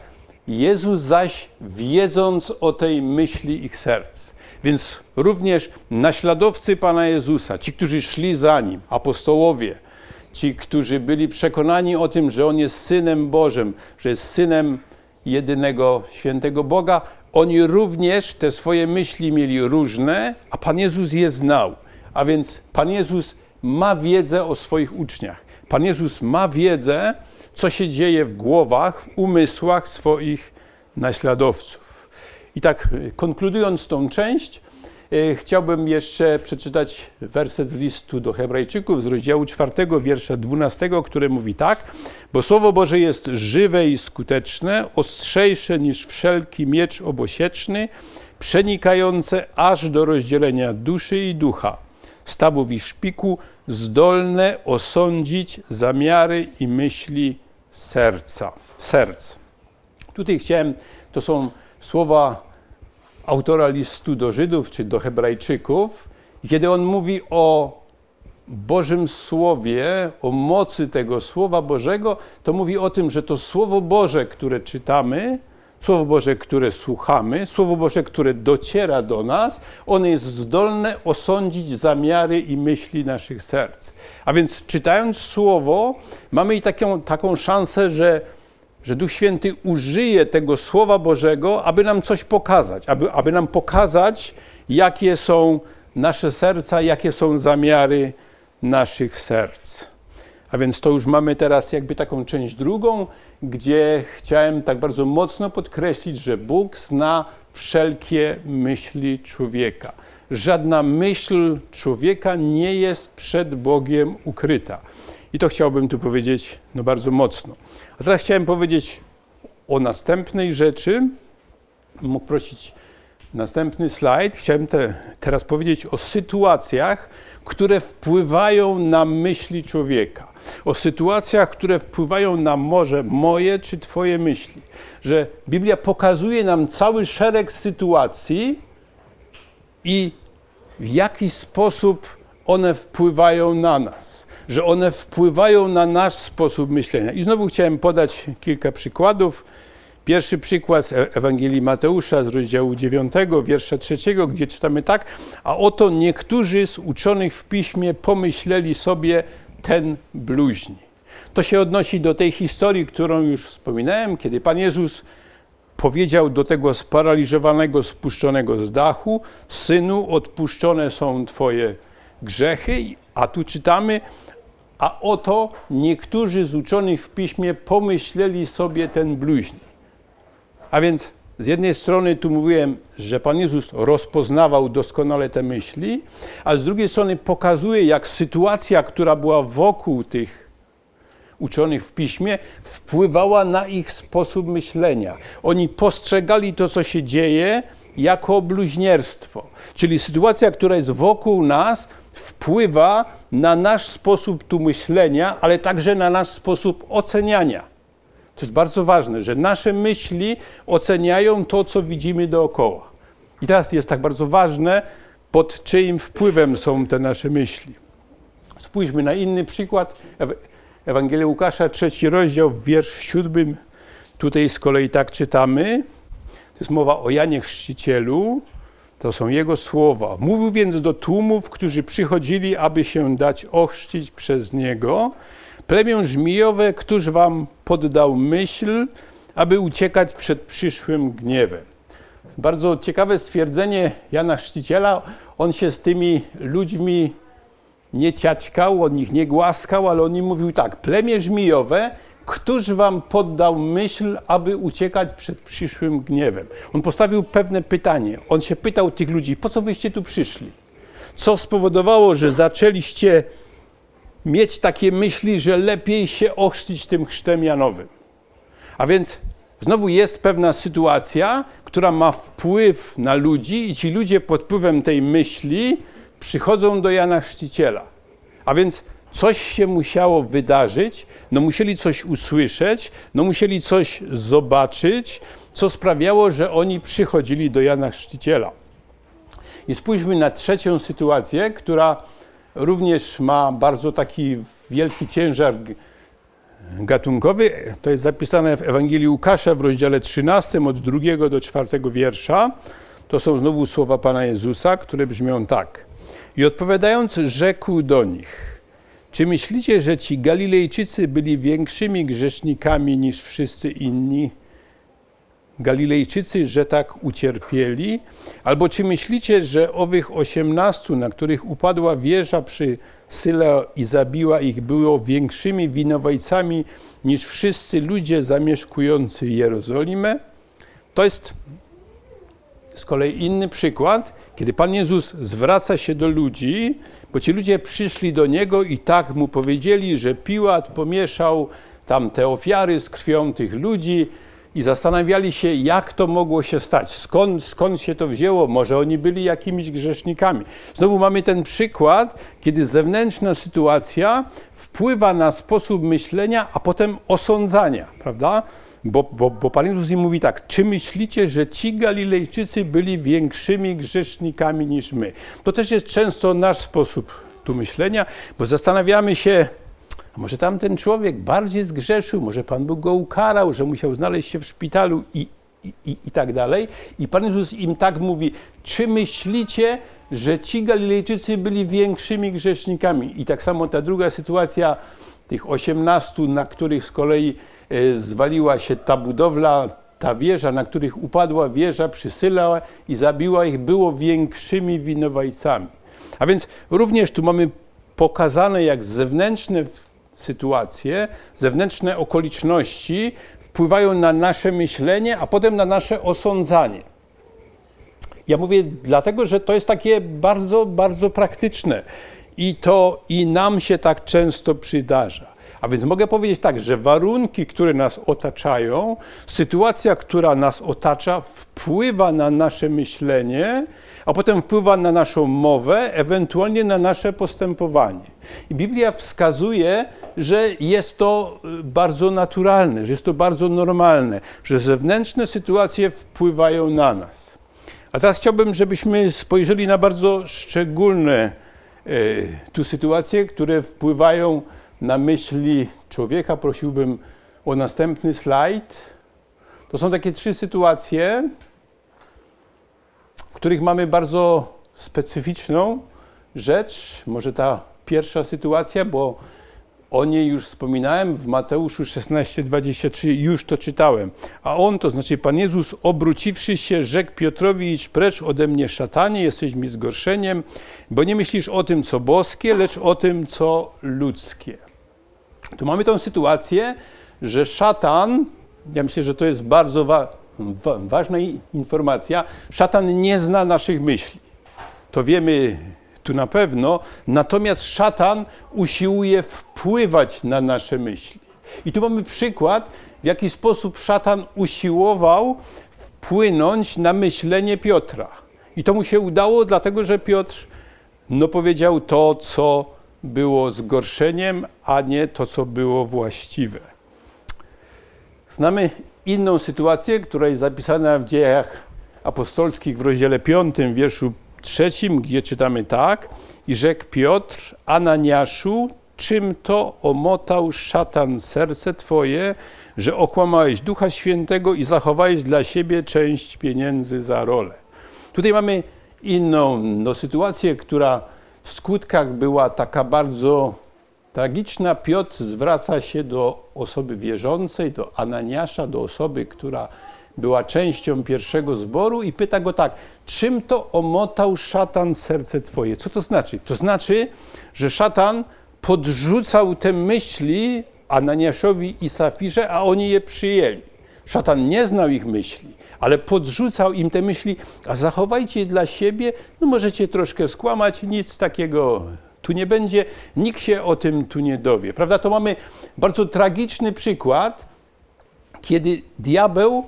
Jezus zaś, wiedząc o tej myśli ich serc, więc również naśladowcy Pana Jezusa, ci, którzy szli za Nim, apostołowie, ci, którzy byli przekonani o tym, że On jest Synem Bożym, że jest Synem jedynego świętego Boga, oni również te swoje myśli mieli różne, a Pan Jezus je znał. A więc Pan Jezus ma wiedzę o swoich uczniach. Pan Jezus ma wiedzę, co się dzieje w głowach, w umysłach swoich naśladowców. I tak konkludując tą część, chciałbym jeszcze przeczytać werset z listu do Hebrajczyków z rozdziału 4, wiersza 12, który mówi tak: Bo Słowo Boże jest żywe i skuteczne, ostrzejsze niż wszelki miecz obosieczny, przenikające aż do rozdzielenia duszy i ducha, stawów i szpiku, zdolne osądzić zamiary i myśli serca, serc. Tutaj chciałem, to są słowa autora listu do Żydów czy do Hebrajczyków, kiedy on mówi o Bożym Słowie, o mocy tego Słowa Bożego, to mówi o tym, że to Słowo Boże, które czytamy, Słowo Boże, które słuchamy, Słowo Boże, które dociera do nas, ono jest zdolne osądzić zamiary i myśli naszych serc. A więc czytając Słowo, mamy i taką, taką szansę, że że Duch Święty użyje tego Słowa Bożego, aby nam coś pokazać, aby, aby nam pokazać, jakie są nasze serca, jakie są zamiary naszych serc. A więc to już mamy teraz jakby taką część drugą, gdzie chciałem tak bardzo mocno podkreślić, że Bóg zna wszelkie myśli człowieka. Żadna myśl człowieka nie jest przed Bogiem ukryta. I to chciałbym tu powiedzieć no bardzo mocno. A teraz chciałem powiedzieć o następnej rzeczy. Mógł prosić następny slajd. Chciałem te, teraz powiedzieć o sytuacjach, które wpływają na myśli człowieka. O sytuacjach, które wpływają na może moje czy Twoje myśli. Że Biblia pokazuje nam cały szereg sytuacji i w jaki sposób one wpływają na nas że one wpływają na nasz sposób myślenia. I znowu chciałem podać kilka przykładów. Pierwszy przykład z e- Ewangelii Mateusza z rozdziału 9, wiersza 3, gdzie czytamy tak: A oto niektórzy z uczonych w piśmie pomyśleli sobie ten bluźni. To się odnosi do tej historii, którą już wspominałem, kiedy Pan Jezus powiedział do tego sparaliżowanego, spuszczonego z dachu: Synu, odpuszczone są Twoje grzechy. A tu czytamy, a oto niektórzy z uczonych w piśmie pomyśleli sobie ten bluźni. A więc z jednej strony tu mówiłem, że Pan Jezus rozpoznawał doskonale te myśli, a z drugiej strony pokazuje, jak sytuacja, która była wokół tych uczonych w piśmie, wpływała na ich sposób myślenia. Oni postrzegali to, co się dzieje, jako bluźnierstwo. Czyli sytuacja, która jest wokół nas, wpływa na nasz sposób tu myślenia, ale także na nasz sposób oceniania. To jest bardzo ważne, że nasze myśli oceniają to, co widzimy dookoła. I teraz jest tak bardzo ważne, pod czyim wpływem są te nasze myśli. Spójrzmy na inny przykład. Ewangelia Łukasza, trzeci rozdział, wiersz siódmy. Tutaj z kolei tak czytamy. To jest mowa o Janie Chrzcicielu. To są jego słowa. Mówił więc do tłumów, którzy przychodzili, aby się dać ochrzcić przez niego. Plemię żmijowe, któż wam poddał myśl, aby uciekać przed przyszłym gniewem. Bardzo ciekawe stwierdzenie Jana Chrzciciela. On się z tymi ludźmi nie ciaćkał, on ich nie głaskał, ale on im mówił tak, plemię żmijowe, któż wam poddał myśl, aby uciekać przed przyszłym gniewem? On postawił pewne pytanie. On się pytał tych ludzi, po co wyście tu przyszli? Co spowodowało, że zaczęliście mieć takie myśli, że lepiej się ochrzcić tym chrztem Janowym? A więc znowu jest pewna sytuacja, która ma wpływ na ludzi i ci ludzie pod wpływem tej myśli przychodzą do Jana Chrzciciela. A więc coś się musiało wydarzyć, no musieli coś usłyszeć, no musieli coś zobaczyć, co sprawiało, że oni przychodzili do Jana Chrzciciela. I spójrzmy na trzecią sytuację, która również ma bardzo taki wielki ciężar gatunkowy. To jest zapisane w Ewangelii Łukasza w rozdziale 13 od drugiego do czwartego wiersza. To są znowu słowa Pana Jezusa, które brzmią tak. I odpowiadając, rzekł do nich: Czy myślicie, że ci Galilejczycy byli większymi grzesznikami niż wszyscy inni? Galilejczycy, że tak ucierpieli? Albo czy myślicie, że owych osiemnastu, na których upadła wieża przy Syle i zabiła ich, było większymi winowajcami niż wszyscy ludzie zamieszkujący Jerozolimę? To jest z kolei inny przykład, kiedy Pan Jezus zwraca się do ludzi, bo ci ludzie przyszli do Niego i tak Mu powiedzieli, że Piłat pomieszał tam te ofiary z krwią tych ludzi i zastanawiali się, jak to mogło się stać, skąd, skąd się to wzięło, może oni byli jakimiś grzesznikami. Znowu mamy ten przykład, kiedy zewnętrzna sytuacja wpływa na sposób myślenia, a potem osądzania, prawda? Bo, bo, bo Pan Jezus im mówi tak, czy myślicie, że ci Galilejczycy byli większymi grzesznikami niż my? To też jest często nasz sposób tu myślenia, bo zastanawiamy się, może tamten człowiek bardziej zgrzeszył, może Pan Bóg go ukarał, że musiał znaleźć się w szpitalu i, i, i, i tak dalej. I Pan Jezus im tak mówi, czy myślicie, że ci Galilejczycy byli większymi grzesznikami? I tak samo ta druga sytuacja, tych osiemnastu, na których z kolei zwaliła się ta budowla, ta wieża, na których upadła wieża, przysyła i zabiła ich, było większymi winowajcami. A więc również tu mamy pokazane, jak zewnętrzne sytuacje, zewnętrzne okoliczności wpływają na nasze myślenie, a potem na nasze osądzanie. Ja mówię dlatego, że to jest takie bardzo, bardzo praktyczne i to i nam się tak często przydarza. A więc mogę powiedzieć tak, że warunki, które nas otaczają, sytuacja, która nas otacza, wpływa na nasze myślenie, a potem wpływa na naszą mowę, ewentualnie na nasze postępowanie. I Biblia wskazuje, że jest to y, bardzo naturalne, że jest to bardzo normalne, że zewnętrzne sytuacje wpływają na nas. A teraz chciałbym, żebyśmy spojrzeli na bardzo szczególne y, tu sytuacje, które wpływają na myśli człowieka. Prosiłbym o następny slajd. To są takie trzy sytuacje, w których mamy bardzo specyficzną rzecz. Może ta pierwsza sytuacja, bo o niej już wspominałem w Mateuszu 16:23, już to czytałem. A on, to znaczy Pan Jezus, obróciwszy się, rzekł Piotrowi: Idź precz ode mnie, szatanie, jesteś mi zgorszeniem, bo nie myślisz o tym, co boskie, lecz o tym, co ludzkie. Tu mamy tą sytuację, że szatan, ja myślę, że to jest bardzo wa wa ważna informacja, szatan nie zna naszych myśli. To wiemy tu na pewno, natomiast szatan usiłuje wpływać na nasze myśli. I tu mamy przykład, w jaki sposób szatan usiłował wpłynąć na myślenie Piotra. I to mu się udało, dlatego że Piotr no, powiedział to, co było zgorszeniem, a nie to, co było właściwe. Znamy inną sytuację, która jest zapisana w dziejach apostolskich w rozdziale 5, wierszu 3, gdzie czytamy tak. I rzekł Piotr, Ananiaszu, czym to omotał szatan serce Twoje, że okłamałeś Ducha Świętego i zachowałeś dla siebie część pieniędzy za rolę. Tutaj mamy inną no, sytuację, która w skutkach była taka bardzo tragiczna. Piotr zwraca się do osoby wierzącej, do Ananiasza, do osoby, która była częścią pierwszego zboru i pyta go tak, czym to omotał szatan serce twoje? Co to znaczy? To znaczy, że szatan podrzucał te myśli Ananiaszowi i Safirze, a oni je przyjęli. Szatan nie znał ich myśli, ale podrzucał im te myśli, a zachowajcie dla siebie, no możecie troszkę skłamać, nic takiego tu nie będzie, nikt się o tym tu nie dowie. Prawda? To mamy bardzo tragiczny przykład, kiedy diabeł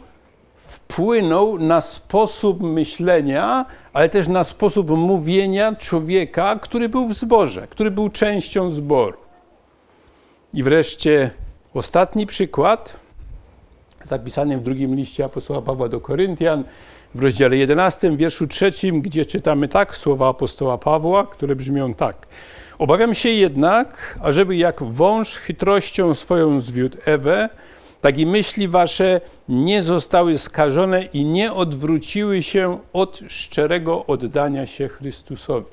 wpłynął na sposób myślenia, ale też na sposób mówienia człowieka, który był w zborze, który był częścią zboru. I wreszcie ostatni przykład, zapisany w drugim liście apostoła Pawła do Koryntian, w rozdziale 11, wierszu trzecim, gdzie czytamy tak słowa apostoła Pawła, które brzmią tak. Obawiam się jednak, ażeby jak wąż chytrością swoją zwiódł Ewę, tak i myśli wasze nie zostały skażone i nie odwróciły się od szczerego oddania się Chrystusowi.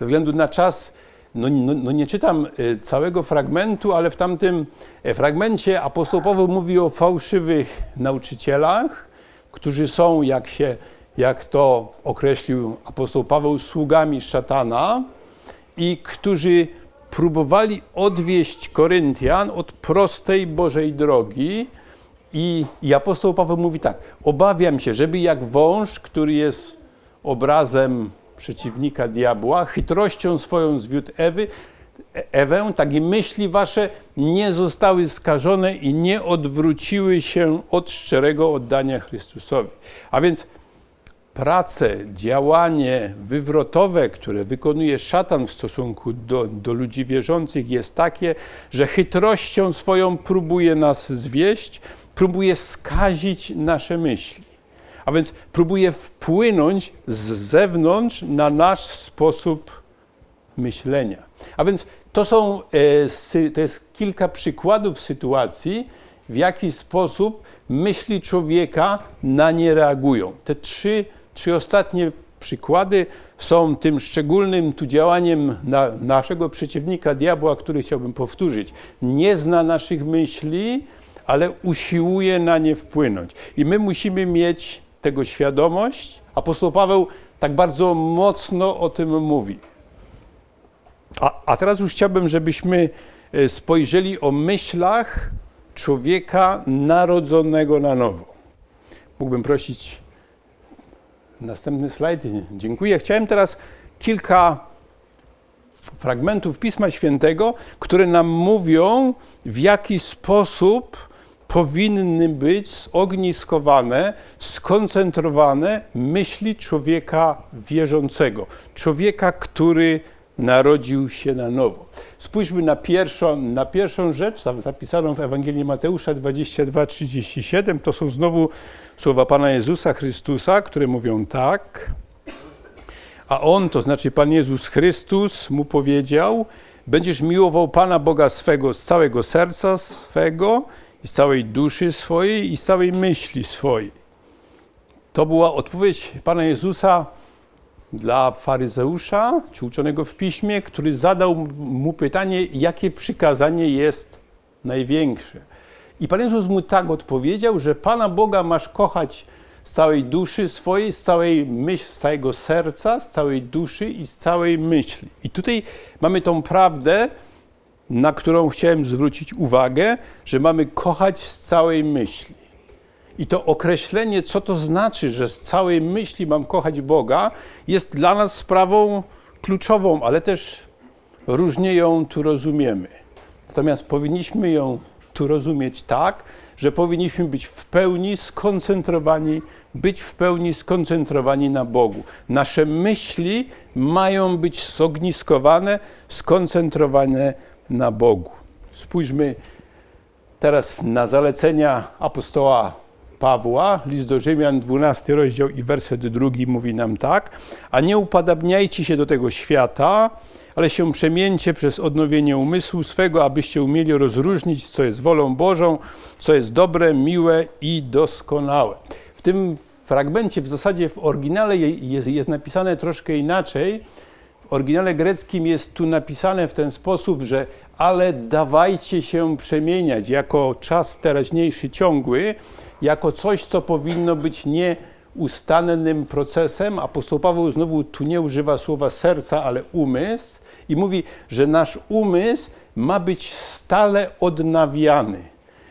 Ze względu na czas, no, no, no nie czytam y, całego fragmentu, ale w tamtym e, fragmencie apostoł Paweł mówi o fałszywych nauczycielach, którzy są, jak, się, jak to określił apostoł Paweł, sługami szatana i którzy próbowali odwieść Koryntian od prostej Bożej drogi. I, I apostoł Paweł mówi tak: Obawiam się, żeby jak wąż, który jest obrazem przeciwnika diabła, chytrością swoją zwiódł Ewy, Ewę, tak i myśli wasze nie zostały skażone i nie odwróciły się od szczerego oddania Chrystusowi. A więc prace, działanie wywrotowe, które wykonuje szatan w stosunku do, do ludzi wierzących, jest takie, że chytrością swoją próbuje nas zwieść, próbuje skazić nasze myśli. A więc próbuje wpłynąć z zewnątrz na nasz sposób myślenia. A więc to są e, to jest kilka przykładów sytuacji, w jaki sposób myśli człowieka na nie reagują. Te trzy Trzy ostatnie przykłady są tym szczególnym tu działaniem na naszego przeciwnika, diabła, który chciałbym powtórzyć. Nie zna naszych myśli, ale usiłuje na nie wpłynąć. I my musimy mieć tego świadomość. Apostoł Paweł tak bardzo mocno o tym mówi. A, a teraz już chciałbym, żebyśmy e, spojrzeli o myślach człowieka narodzonego na nowo. Mógłbym prosić Następny slajd. Dziękuję. Chciałem teraz kilka fragmentów Pisma Świętego, które nam mówią, w jaki sposób powinny być zogniskowane, skoncentrowane myśli człowieka wierzącego, człowieka, który narodził się na nowo. Spójrzmy na pierwszą, na pierwszą rzecz, zapisaną w Ewangelii Mateusza 22:37. To są znowu słowa Pana Jezusa Chrystusa, które mówią tak. A On, to znaczy Pan Jezus Chrystus, mu powiedział: Będziesz miłował Pana Boga swego z całego serca swego i z całej duszy swojej i z całej myśli swojej. To była odpowiedź Pana Jezusa dla faryzeusza, czy uczonego w piśmie, który zadał mu pytanie, jakie przykazanie jest największe. I Pan Jezus mu tak odpowiedział, że Pana Boga masz kochać z całej duszy swojej, z całej myśli, z całego serca, z całej duszy i z całej myśli. I tutaj mamy tą prawdę, na którą chciałem zwrócić uwagę, że mamy kochać z całej myśli. I to określenie, co to znaczy, że z całej myśli mam kochać Boga, jest dla nas sprawą kluczową, ale też różnie ją tu rozumiemy. Natomiast powinniśmy ją tu rozumieć tak, że powinniśmy być w pełni skoncentrowani, być w pełni skoncentrowani na Bogu. Nasze myśli mają być zogniskowane, skoncentrowane na Bogu. Spójrzmy teraz na zalecenia apostoła Pawła, list do Rzymian, 12 rozdział i werset drugi mówi nam tak, a nie upadabniajcie się do tego świata, ale się przemieńcie przez odnowienie umysłu swego, abyście umieli rozróżnić, co jest wolą Bożą, co jest dobre, miłe i doskonałe. W tym fragmencie, w zasadzie w oryginale jest, jest napisane troszkę inaczej. Oryginale greckim jest tu napisane w ten sposób, że ale dawajcie się przemieniać jako czas teraźniejszy ciągły, jako coś, co powinno być nieustannym procesem. Apostoł Paweł znowu tu nie używa słowa serca, ale umysł i mówi, że nasz umysł ma być stale odnawiany,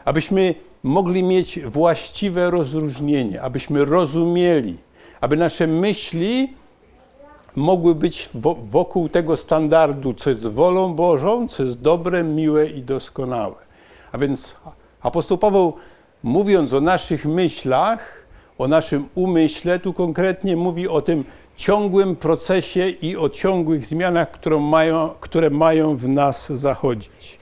abyśmy mogli mieć właściwe rozróżnienie, abyśmy rozumieli, aby nasze myśli mogły być wokół tego standardu, co jest wolą Bożą, co jest dobre, miłe i doskonałe. A więc apostoł Paweł, mówiąc o naszych myślach, o naszym umyśle, tu konkretnie mówi o tym ciągłym procesie i o ciągłych zmianach, które mają, które mają w nas zachodzić.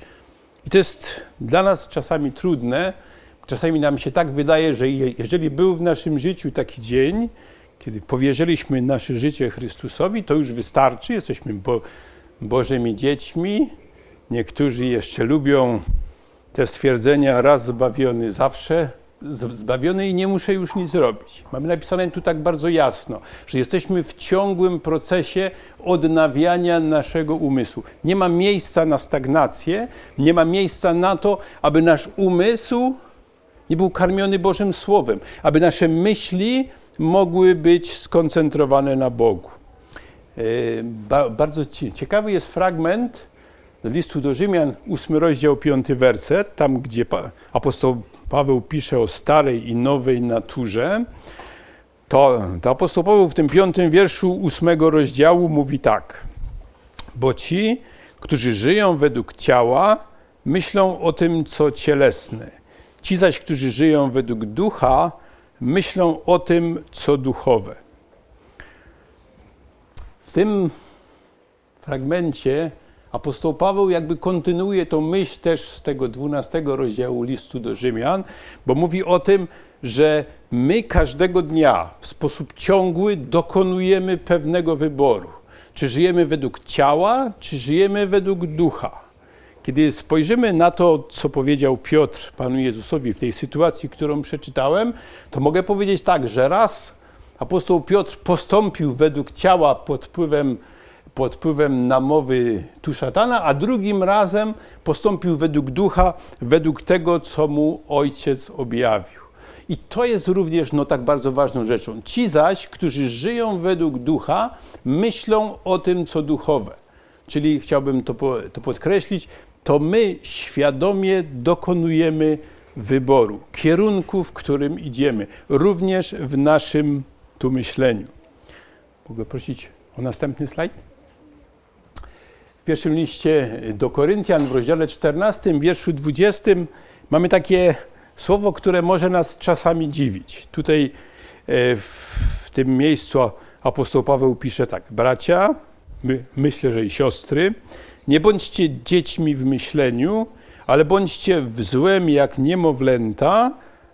I to jest dla nas czasami trudne. Czasami nam się tak wydaje, że jeżeli był w naszym życiu taki dzień, kiedy powierzyliśmy nasze życie Chrystusowi, to już wystarczy, jesteśmy Bo Bożymi dziećmi. Niektórzy jeszcze lubią te stwierdzenia raz zbawiony, zawsze zbawiony i nie muszę już nic robić. Mamy napisane tu tak bardzo jasno, że jesteśmy w ciągłym procesie odnawiania naszego umysłu. Nie ma miejsca na stagnację, nie ma miejsca na to, aby nasz umysł nie był karmiony Bożym Słowem, aby nasze myśli mogły być skoncentrowane na Bogu. E, ba bardzo ciekawy jest fragment listu do Rzymian, 8 rozdział, 5 werset, tam gdzie apostoł Paweł pisze o starej i nowej naturze, to, to apostoł Paweł w tym piątym wierszu ósmego rozdziału mówi tak. Bo ci, którzy żyją według ciała, myślą o tym, co cielesne. Ci zaś, którzy żyją według ducha, myślą o tym, co duchowe. W tym fragmencie apostoł Paweł jakby kontynuuje tą myśl też z tego 12 rozdziału listu do Rzymian, bo mówi o tym, że my każdego dnia w sposób ciągły dokonujemy pewnego wyboru. Czy żyjemy według ciała, czy żyjemy według ducha. Kiedy spojrzymy na to, co powiedział Piotr Panu Jezusowi w tej sytuacji, którą przeczytałem, to mogę powiedzieć tak, że raz apostoł Piotr postąpił według ciała pod wpływem, pod wpływem namowy tu szatana, a drugim razem postąpił według ducha, według tego, co mu ojciec objawił. I to jest również no, tak bardzo ważną rzeczą. Ci zaś, którzy żyją według ducha, myślą o tym, co duchowe. Czyli chciałbym to, to podkreślić, to my świadomie dokonujemy wyboru, kierunku, w którym idziemy, również w naszym tu myśleniu. Mogę prosić o następny slajd? W pierwszym liście do Koryntian w rozdziale 14, wierszu 20 mamy takie słowo, które może nas czasami dziwić. Tutaj e, w tym miejscu apostoł Paweł pisze tak: Bracia, my, myślę, że i siostry, nie bądźcie dziećmi w myśleniu, ale bądźcie w złem jak niemowlęta,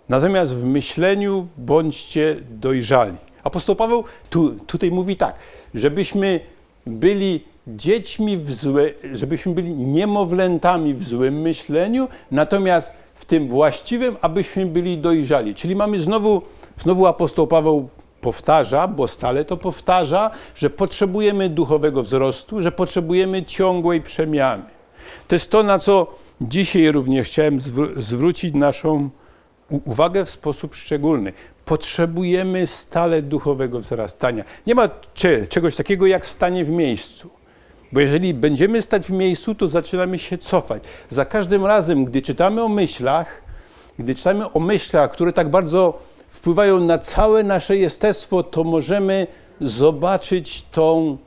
natomiast w myśleniu bądźcie dojrzali. Apostoł Paweł tu, tutaj mówi tak, żebyśmy byli dziećmi w złe, żebyśmy byli niemowlętami w złym myśleniu, natomiast w tym właściwym, abyśmy byli dojrzali. Czyli mamy znowu, znowu apostoł Paweł powtarza, bo stale to powtarza, że potrzebujemy duchowego wzrostu, że potrzebujemy ciągłej przemiany. To jest to, na co dzisiaj również chciałem zwrócić naszą uwagę w sposób szczególny. Potrzebujemy stale duchowego wzrastania. Nie ma czegoś takiego jak stanie w miejscu. Bo jeżeli będziemy stać w miejscu, to zaczynamy się cofać. Za każdym razem, gdy czytamy o myślach, gdy czytamy o myślach, które tak bardzo wpływają na całe nasze jestestwo, to możemy zobaczyć tą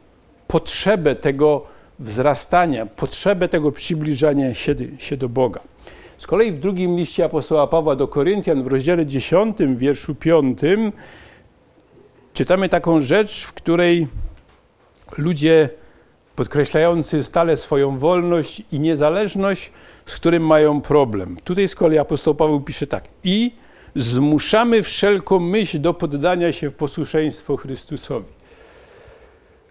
potrzebę tego wzrastania, potrzebę tego przybliżania się, się do Boga. Z kolei w drugim liście apostoła Pawła do Koryntian w rozdziale 10, wierszu 5 czytamy taką rzecz, w której ludzie podkreślający stale swoją wolność i niezależność, z którym mają problem. Tutaj z kolei apostoł Paweł pisze tak: i zmuszamy wszelką myśl do poddania się w posłuszeństwo Chrystusowi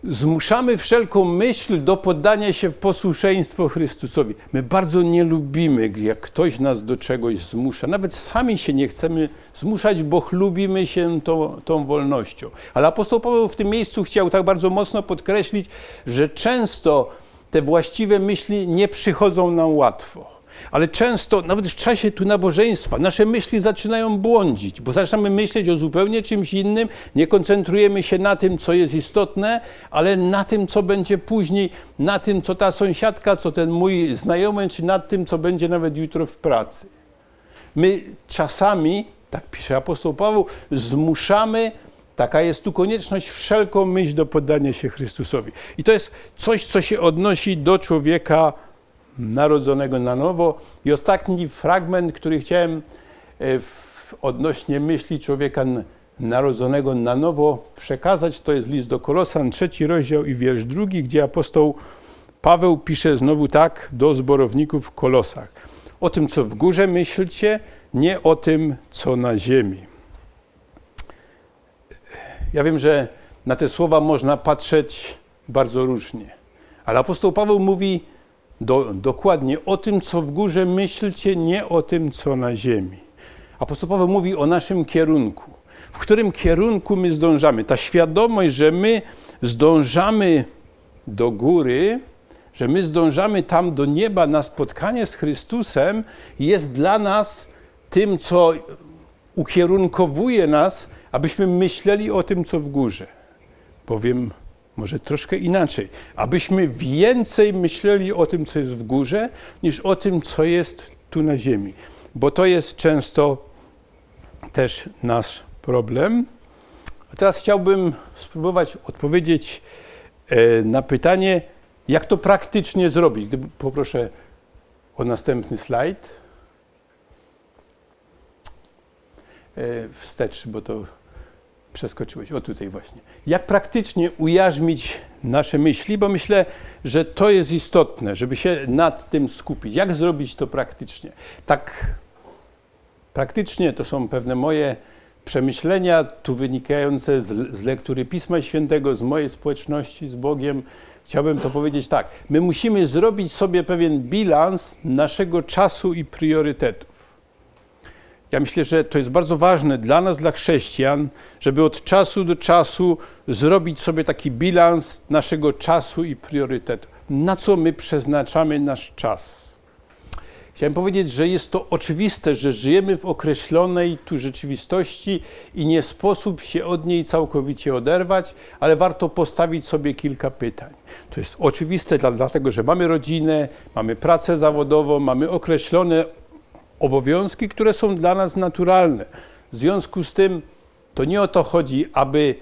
zmuszamy wszelką myśl do poddania się w posłuszeństwo Chrystusowi. My bardzo nie lubimy, jak ktoś nas do czegoś zmusza. Nawet sami się nie chcemy zmuszać, bo chlubimy się tą, tą wolnością. Ale apostoł Paweł w tym miejscu chciał tak bardzo mocno podkreślić, że często te właściwe myśli nie przychodzą nam łatwo. Ale często, nawet w czasie tu nabożeństwa, nasze myśli zaczynają błądzić, bo zaczynamy myśleć o zupełnie czymś innym, nie koncentrujemy się na tym, co jest istotne, ale na tym, co będzie później, na tym, co ta sąsiadka, co ten mój znajomy, czy nad tym, co będzie nawet jutro w pracy. My czasami, tak pisze apostoł Paweł, zmuszamy Taka jest tu konieczność wszelką myśl do poddania się Chrystusowi. I to jest coś, co się odnosi do człowieka narodzonego na nowo. I ostatni fragment, który chciałem e, odnośnie myśli człowieka narodzonego na nowo przekazać, to jest list do Kolosan, trzeci rozdział i wiersz drugi, gdzie apostoł Paweł pisze znowu tak do zborowników w Kolosach. O tym, co w górze myślcie, nie o tym, co na ziemi. Ja wiem, że na te słowa można patrzeć bardzo różnie, ale apostoł Paweł mówi, do, dokładnie o tym, co w górze myślcie, nie o tym, co na ziemi. Apostoł Paweł mówi o naszym kierunku. W którym kierunku my zdążamy? Ta świadomość, że my zdążamy do góry, że my zdążamy tam do nieba na spotkanie z Chrystusem, jest dla nas tym, co ukierunkowuje nas, abyśmy myśleli o tym, co w górze. Bowiem może troszkę inaczej, abyśmy więcej myśleli o tym, co jest w górze, niż o tym, co jest tu na ziemi. Bo to jest często też nasz problem. A teraz chciałbym spróbować odpowiedzieć e, na pytanie, jak to praktycznie zrobić. Gdyby poproszę o następny slajd. E, wstecz, bo to przeskoczyłeś. O tutaj właśnie. Jak praktycznie ujarzmić nasze myśli, bo myślę, że to jest istotne, żeby się nad tym skupić. Jak zrobić to praktycznie? Tak praktycznie to są pewne moje przemyślenia, tu wynikające z, z lektury Pisma Świętego, z mojej społeczności z Bogiem. Chciałbym to powiedzieć tak. My musimy zrobić sobie pewien bilans naszego czasu i priorytetów. Ja myślę, że to jest bardzo ważne dla nas, dla chrześcijan, żeby od czasu do czasu zrobić sobie taki bilans naszego czasu i priorytetu. Na co my przeznaczamy nasz czas? Chciałem powiedzieć, że jest to oczywiste, że żyjemy w określonej tu rzeczywistości i nie sposób się od niej całkowicie oderwać, ale warto postawić sobie kilka pytań. To jest oczywiste dlatego, że mamy rodzinę, mamy pracę zawodową, mamy określone obowiązki, które są dla nas naturalne. W związku z tym to nie o to chodzi, aby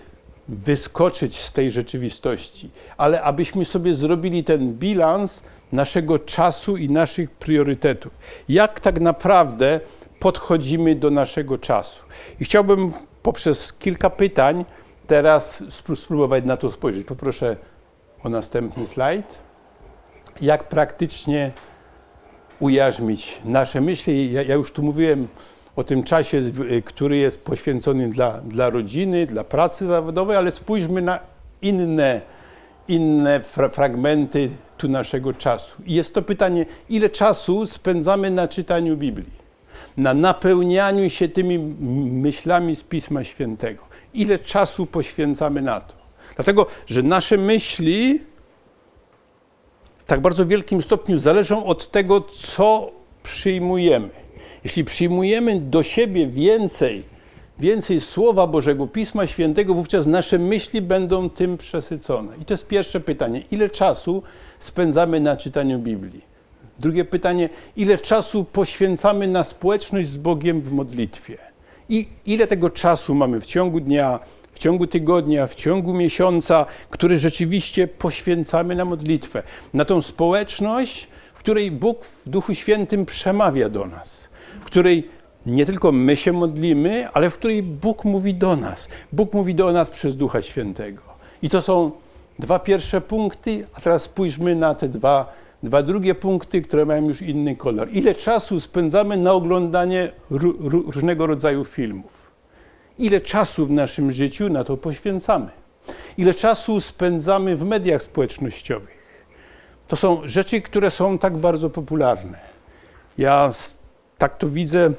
wyskoczyć z tej rzeczywistości, ale abyśmy sobie zrobili ten bilans naszego czasu i naszych priorytetów. Jak tak naprawdę podchodzimy do naszego czasu? I chciałbym poprzez kilka pytań teraz spróbować na to spojrzeć. Poproszę o następny slajd. Jak praktycznie ujarzmić nasze myśli. Ja, ja, już tu mówiłem o tym czasie, y, który jest poświęcony dla, dla rodziny, dla pracy zawodowej, ale spójrzmy na inne, inne fra fragmenty tu naszego czasu. I jest to pytanie, ile czasu spędzamy na czytaniu Biblii, na napełnianiu się tymi myślami z Pisma Świętego. Ile czasu poświęcamy na to? Dlatego, że nasze myśli tak bardzo wielkim stopniu zależą od tego, co przyjmujemy. Jeśli przyjmujemy do siebie więcej, więcej Słowa Bożego, Pisma Świętego, wówczas nasze myśli będą tym przesycone. I to jest pierwsze pytanie. Ile czasu spędzamy na czytaniu Biblii? Drugie pytanie, ile czasu poświęcamy na społeczność z Bogiem w modlitwie? I ile tego czasu mamy w ciągu dnia, ciągu tygodnia, w ciągu miesiąca, który rzeczywiście poświęcamy na modlitwę, na tą społeczność, w której Bóg w Duchu Świętym przemawia do nas, w której nie tylko my się modlimy, ale w której Bóg mówi do nas. Bóg mówi do nas przez Ducha Świętego. I to są dwa pierwsze punkty, a teraz spójrzmy na te dwa, dwa drugie punkty, które mają już inny kolor. Ile czasu spędzamy na oglądanie różnego rodzaju filmów? Ile czasu w naszym życiu na to poświęcamy? Ile czasu spędzamy w mediach społecznościowych? To są rzeczy, które są tak bardzo popularne. Ja tak to widzę,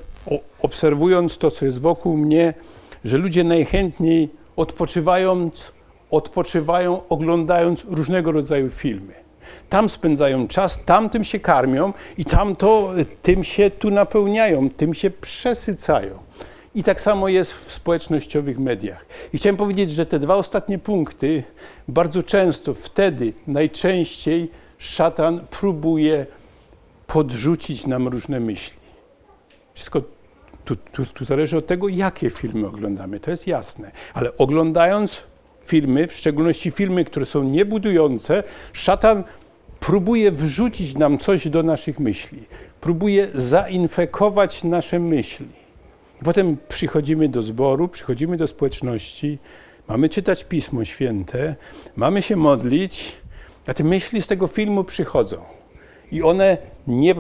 obserwując to, co jest wokół mnie, że ludzie najchętniej odpoczywając, odpoczywają oglądając różnego rodzaju filmy. Tam spędzają czas, tam tym się karmią i tam to, tym się tu napełniają, tym się przesycają. I tak samo jest w społecznościowych mediach. I chciałem powiedzieć, że te dwa ostatnie punkty bardzo często, wtedy najczęściej szatan próbuje podrzucić nam różne myśli. Wszystko tu, tu, tu, zależy od tego, jakie filmy oglądamy, to jest jasne. Ale oglądając filmy, w szczególności filmy, które są niebudujące, szatan próbuje wrzucić nam coś do naszych myśli, próbuje zainfekować nasze myśli. Potem przychodzimy do zboru, przychodzimy do społeczności, mamy czytać Pismo Święte, mamy się modlić, a te myśli z tego filmu przychodzą. I one nie,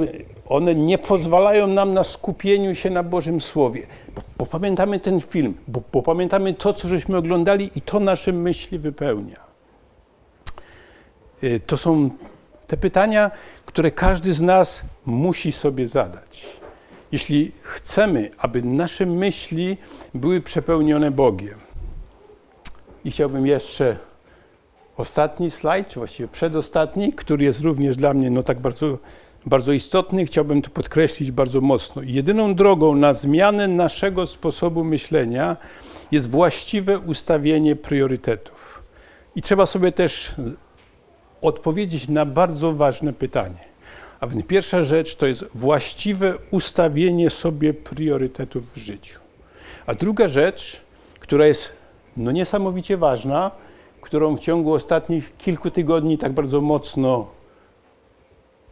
one nie pozwalają nam na skupieniu się na Bożym Słowie, bo, bo pamiętamy ten film, bo, bo pamiętamy to, co żeśmy oglądali i to nasze myśli wypełnia. Y, to są te pytania, które każdy z nas musi sobie zadać. Jeśli chcemy, aby nasze myśli były przepełnione Bogiem. I chciałbym jeszcze ostatni slajd, czy właściwie przedostatni, który jest również dla mnie no tak bardzo, bardzo istotny, chciałbym to podkreślić bardzo mocno. Jedyną drogą na zmianę naszego sposobu myślenia jest właściwe ustawienie priorytetów. I trzeba sobie też odpowiedzieć na bardzo ważne pytanie. A więc pierwsza rzecz to jest właściwe ustawienie sobie priorytetów w życiu. A druga rzecz, która jest no niesamowicie ważna, którą w ciągu ostatnich kilku tygodni tak bardzo mocno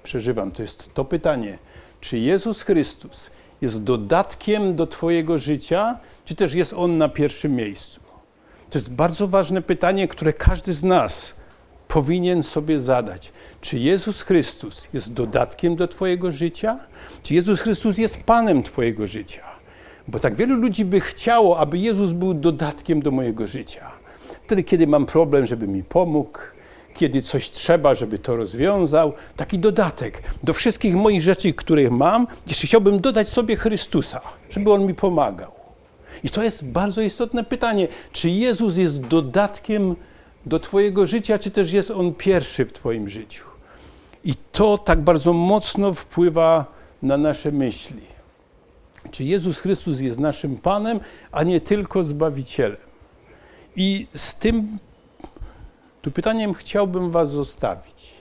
przeżywam, to jest to pytanie, czy Jezus Chrystus jest dodatkiem do Twojego życia, czy też jest On na pierwszym miejscu? To jest bardzo ważne pytanie, które każdy z nas powinien sobie zadać. Czy Jezus Chrystus jest dodatkiem do Twojego życia? Czy Jezus Chrystus jest Panem Twojego życia? Bo tak wielu ludzi by chciało, aby Jezus był dodatkiem do mojego życia. Wtedy, kiedy mam problem, żeby mi pomógł, kiedy coś trzeba, żeby to rozwiązał, taki dodatek do wszystkich moich rzeczy, które mam, jeszcze chciałbym dodać sobie Chrystusa, żeby On mi pomagał. I to jest bardzo istotne pytanie, czy Jezus jest dodatkiem do Twojego życia, czy też jest On pierwszy w Twoim życiu? I to tak bardzo mocno wpływa na nasze myśli. Czy Jezus Chrystus jest naszym Panem, a nie tylko Zbawicielem? I z tym tu pytaniem chciałbym Was zostawić.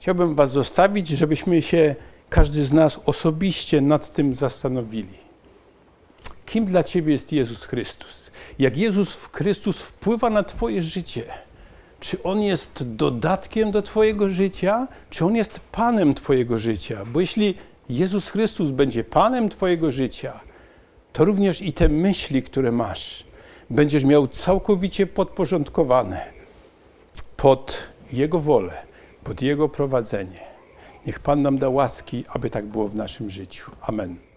Chciałbym Was zostawić, żebyśmy się, każdy z nas osobiście nad tym zastanowili. Kim dla Ciebie jest Jezus Chrystus? Jak Jezus Chrystus wpływa na Twoje życie? Czy On jest dodatkiem do Twojego życia, czy On jest Panem Twojego życia? Bo jeśli Jezus Chrystus będzie Panem Twojego życia, to również i te myśli, które masz, będziesz miał całkowicie podporządkowane pod Jego wolę, pod Jego prowadzenie. Niech Pan nam da łaski, aby tak było w naszym życiu. Amen.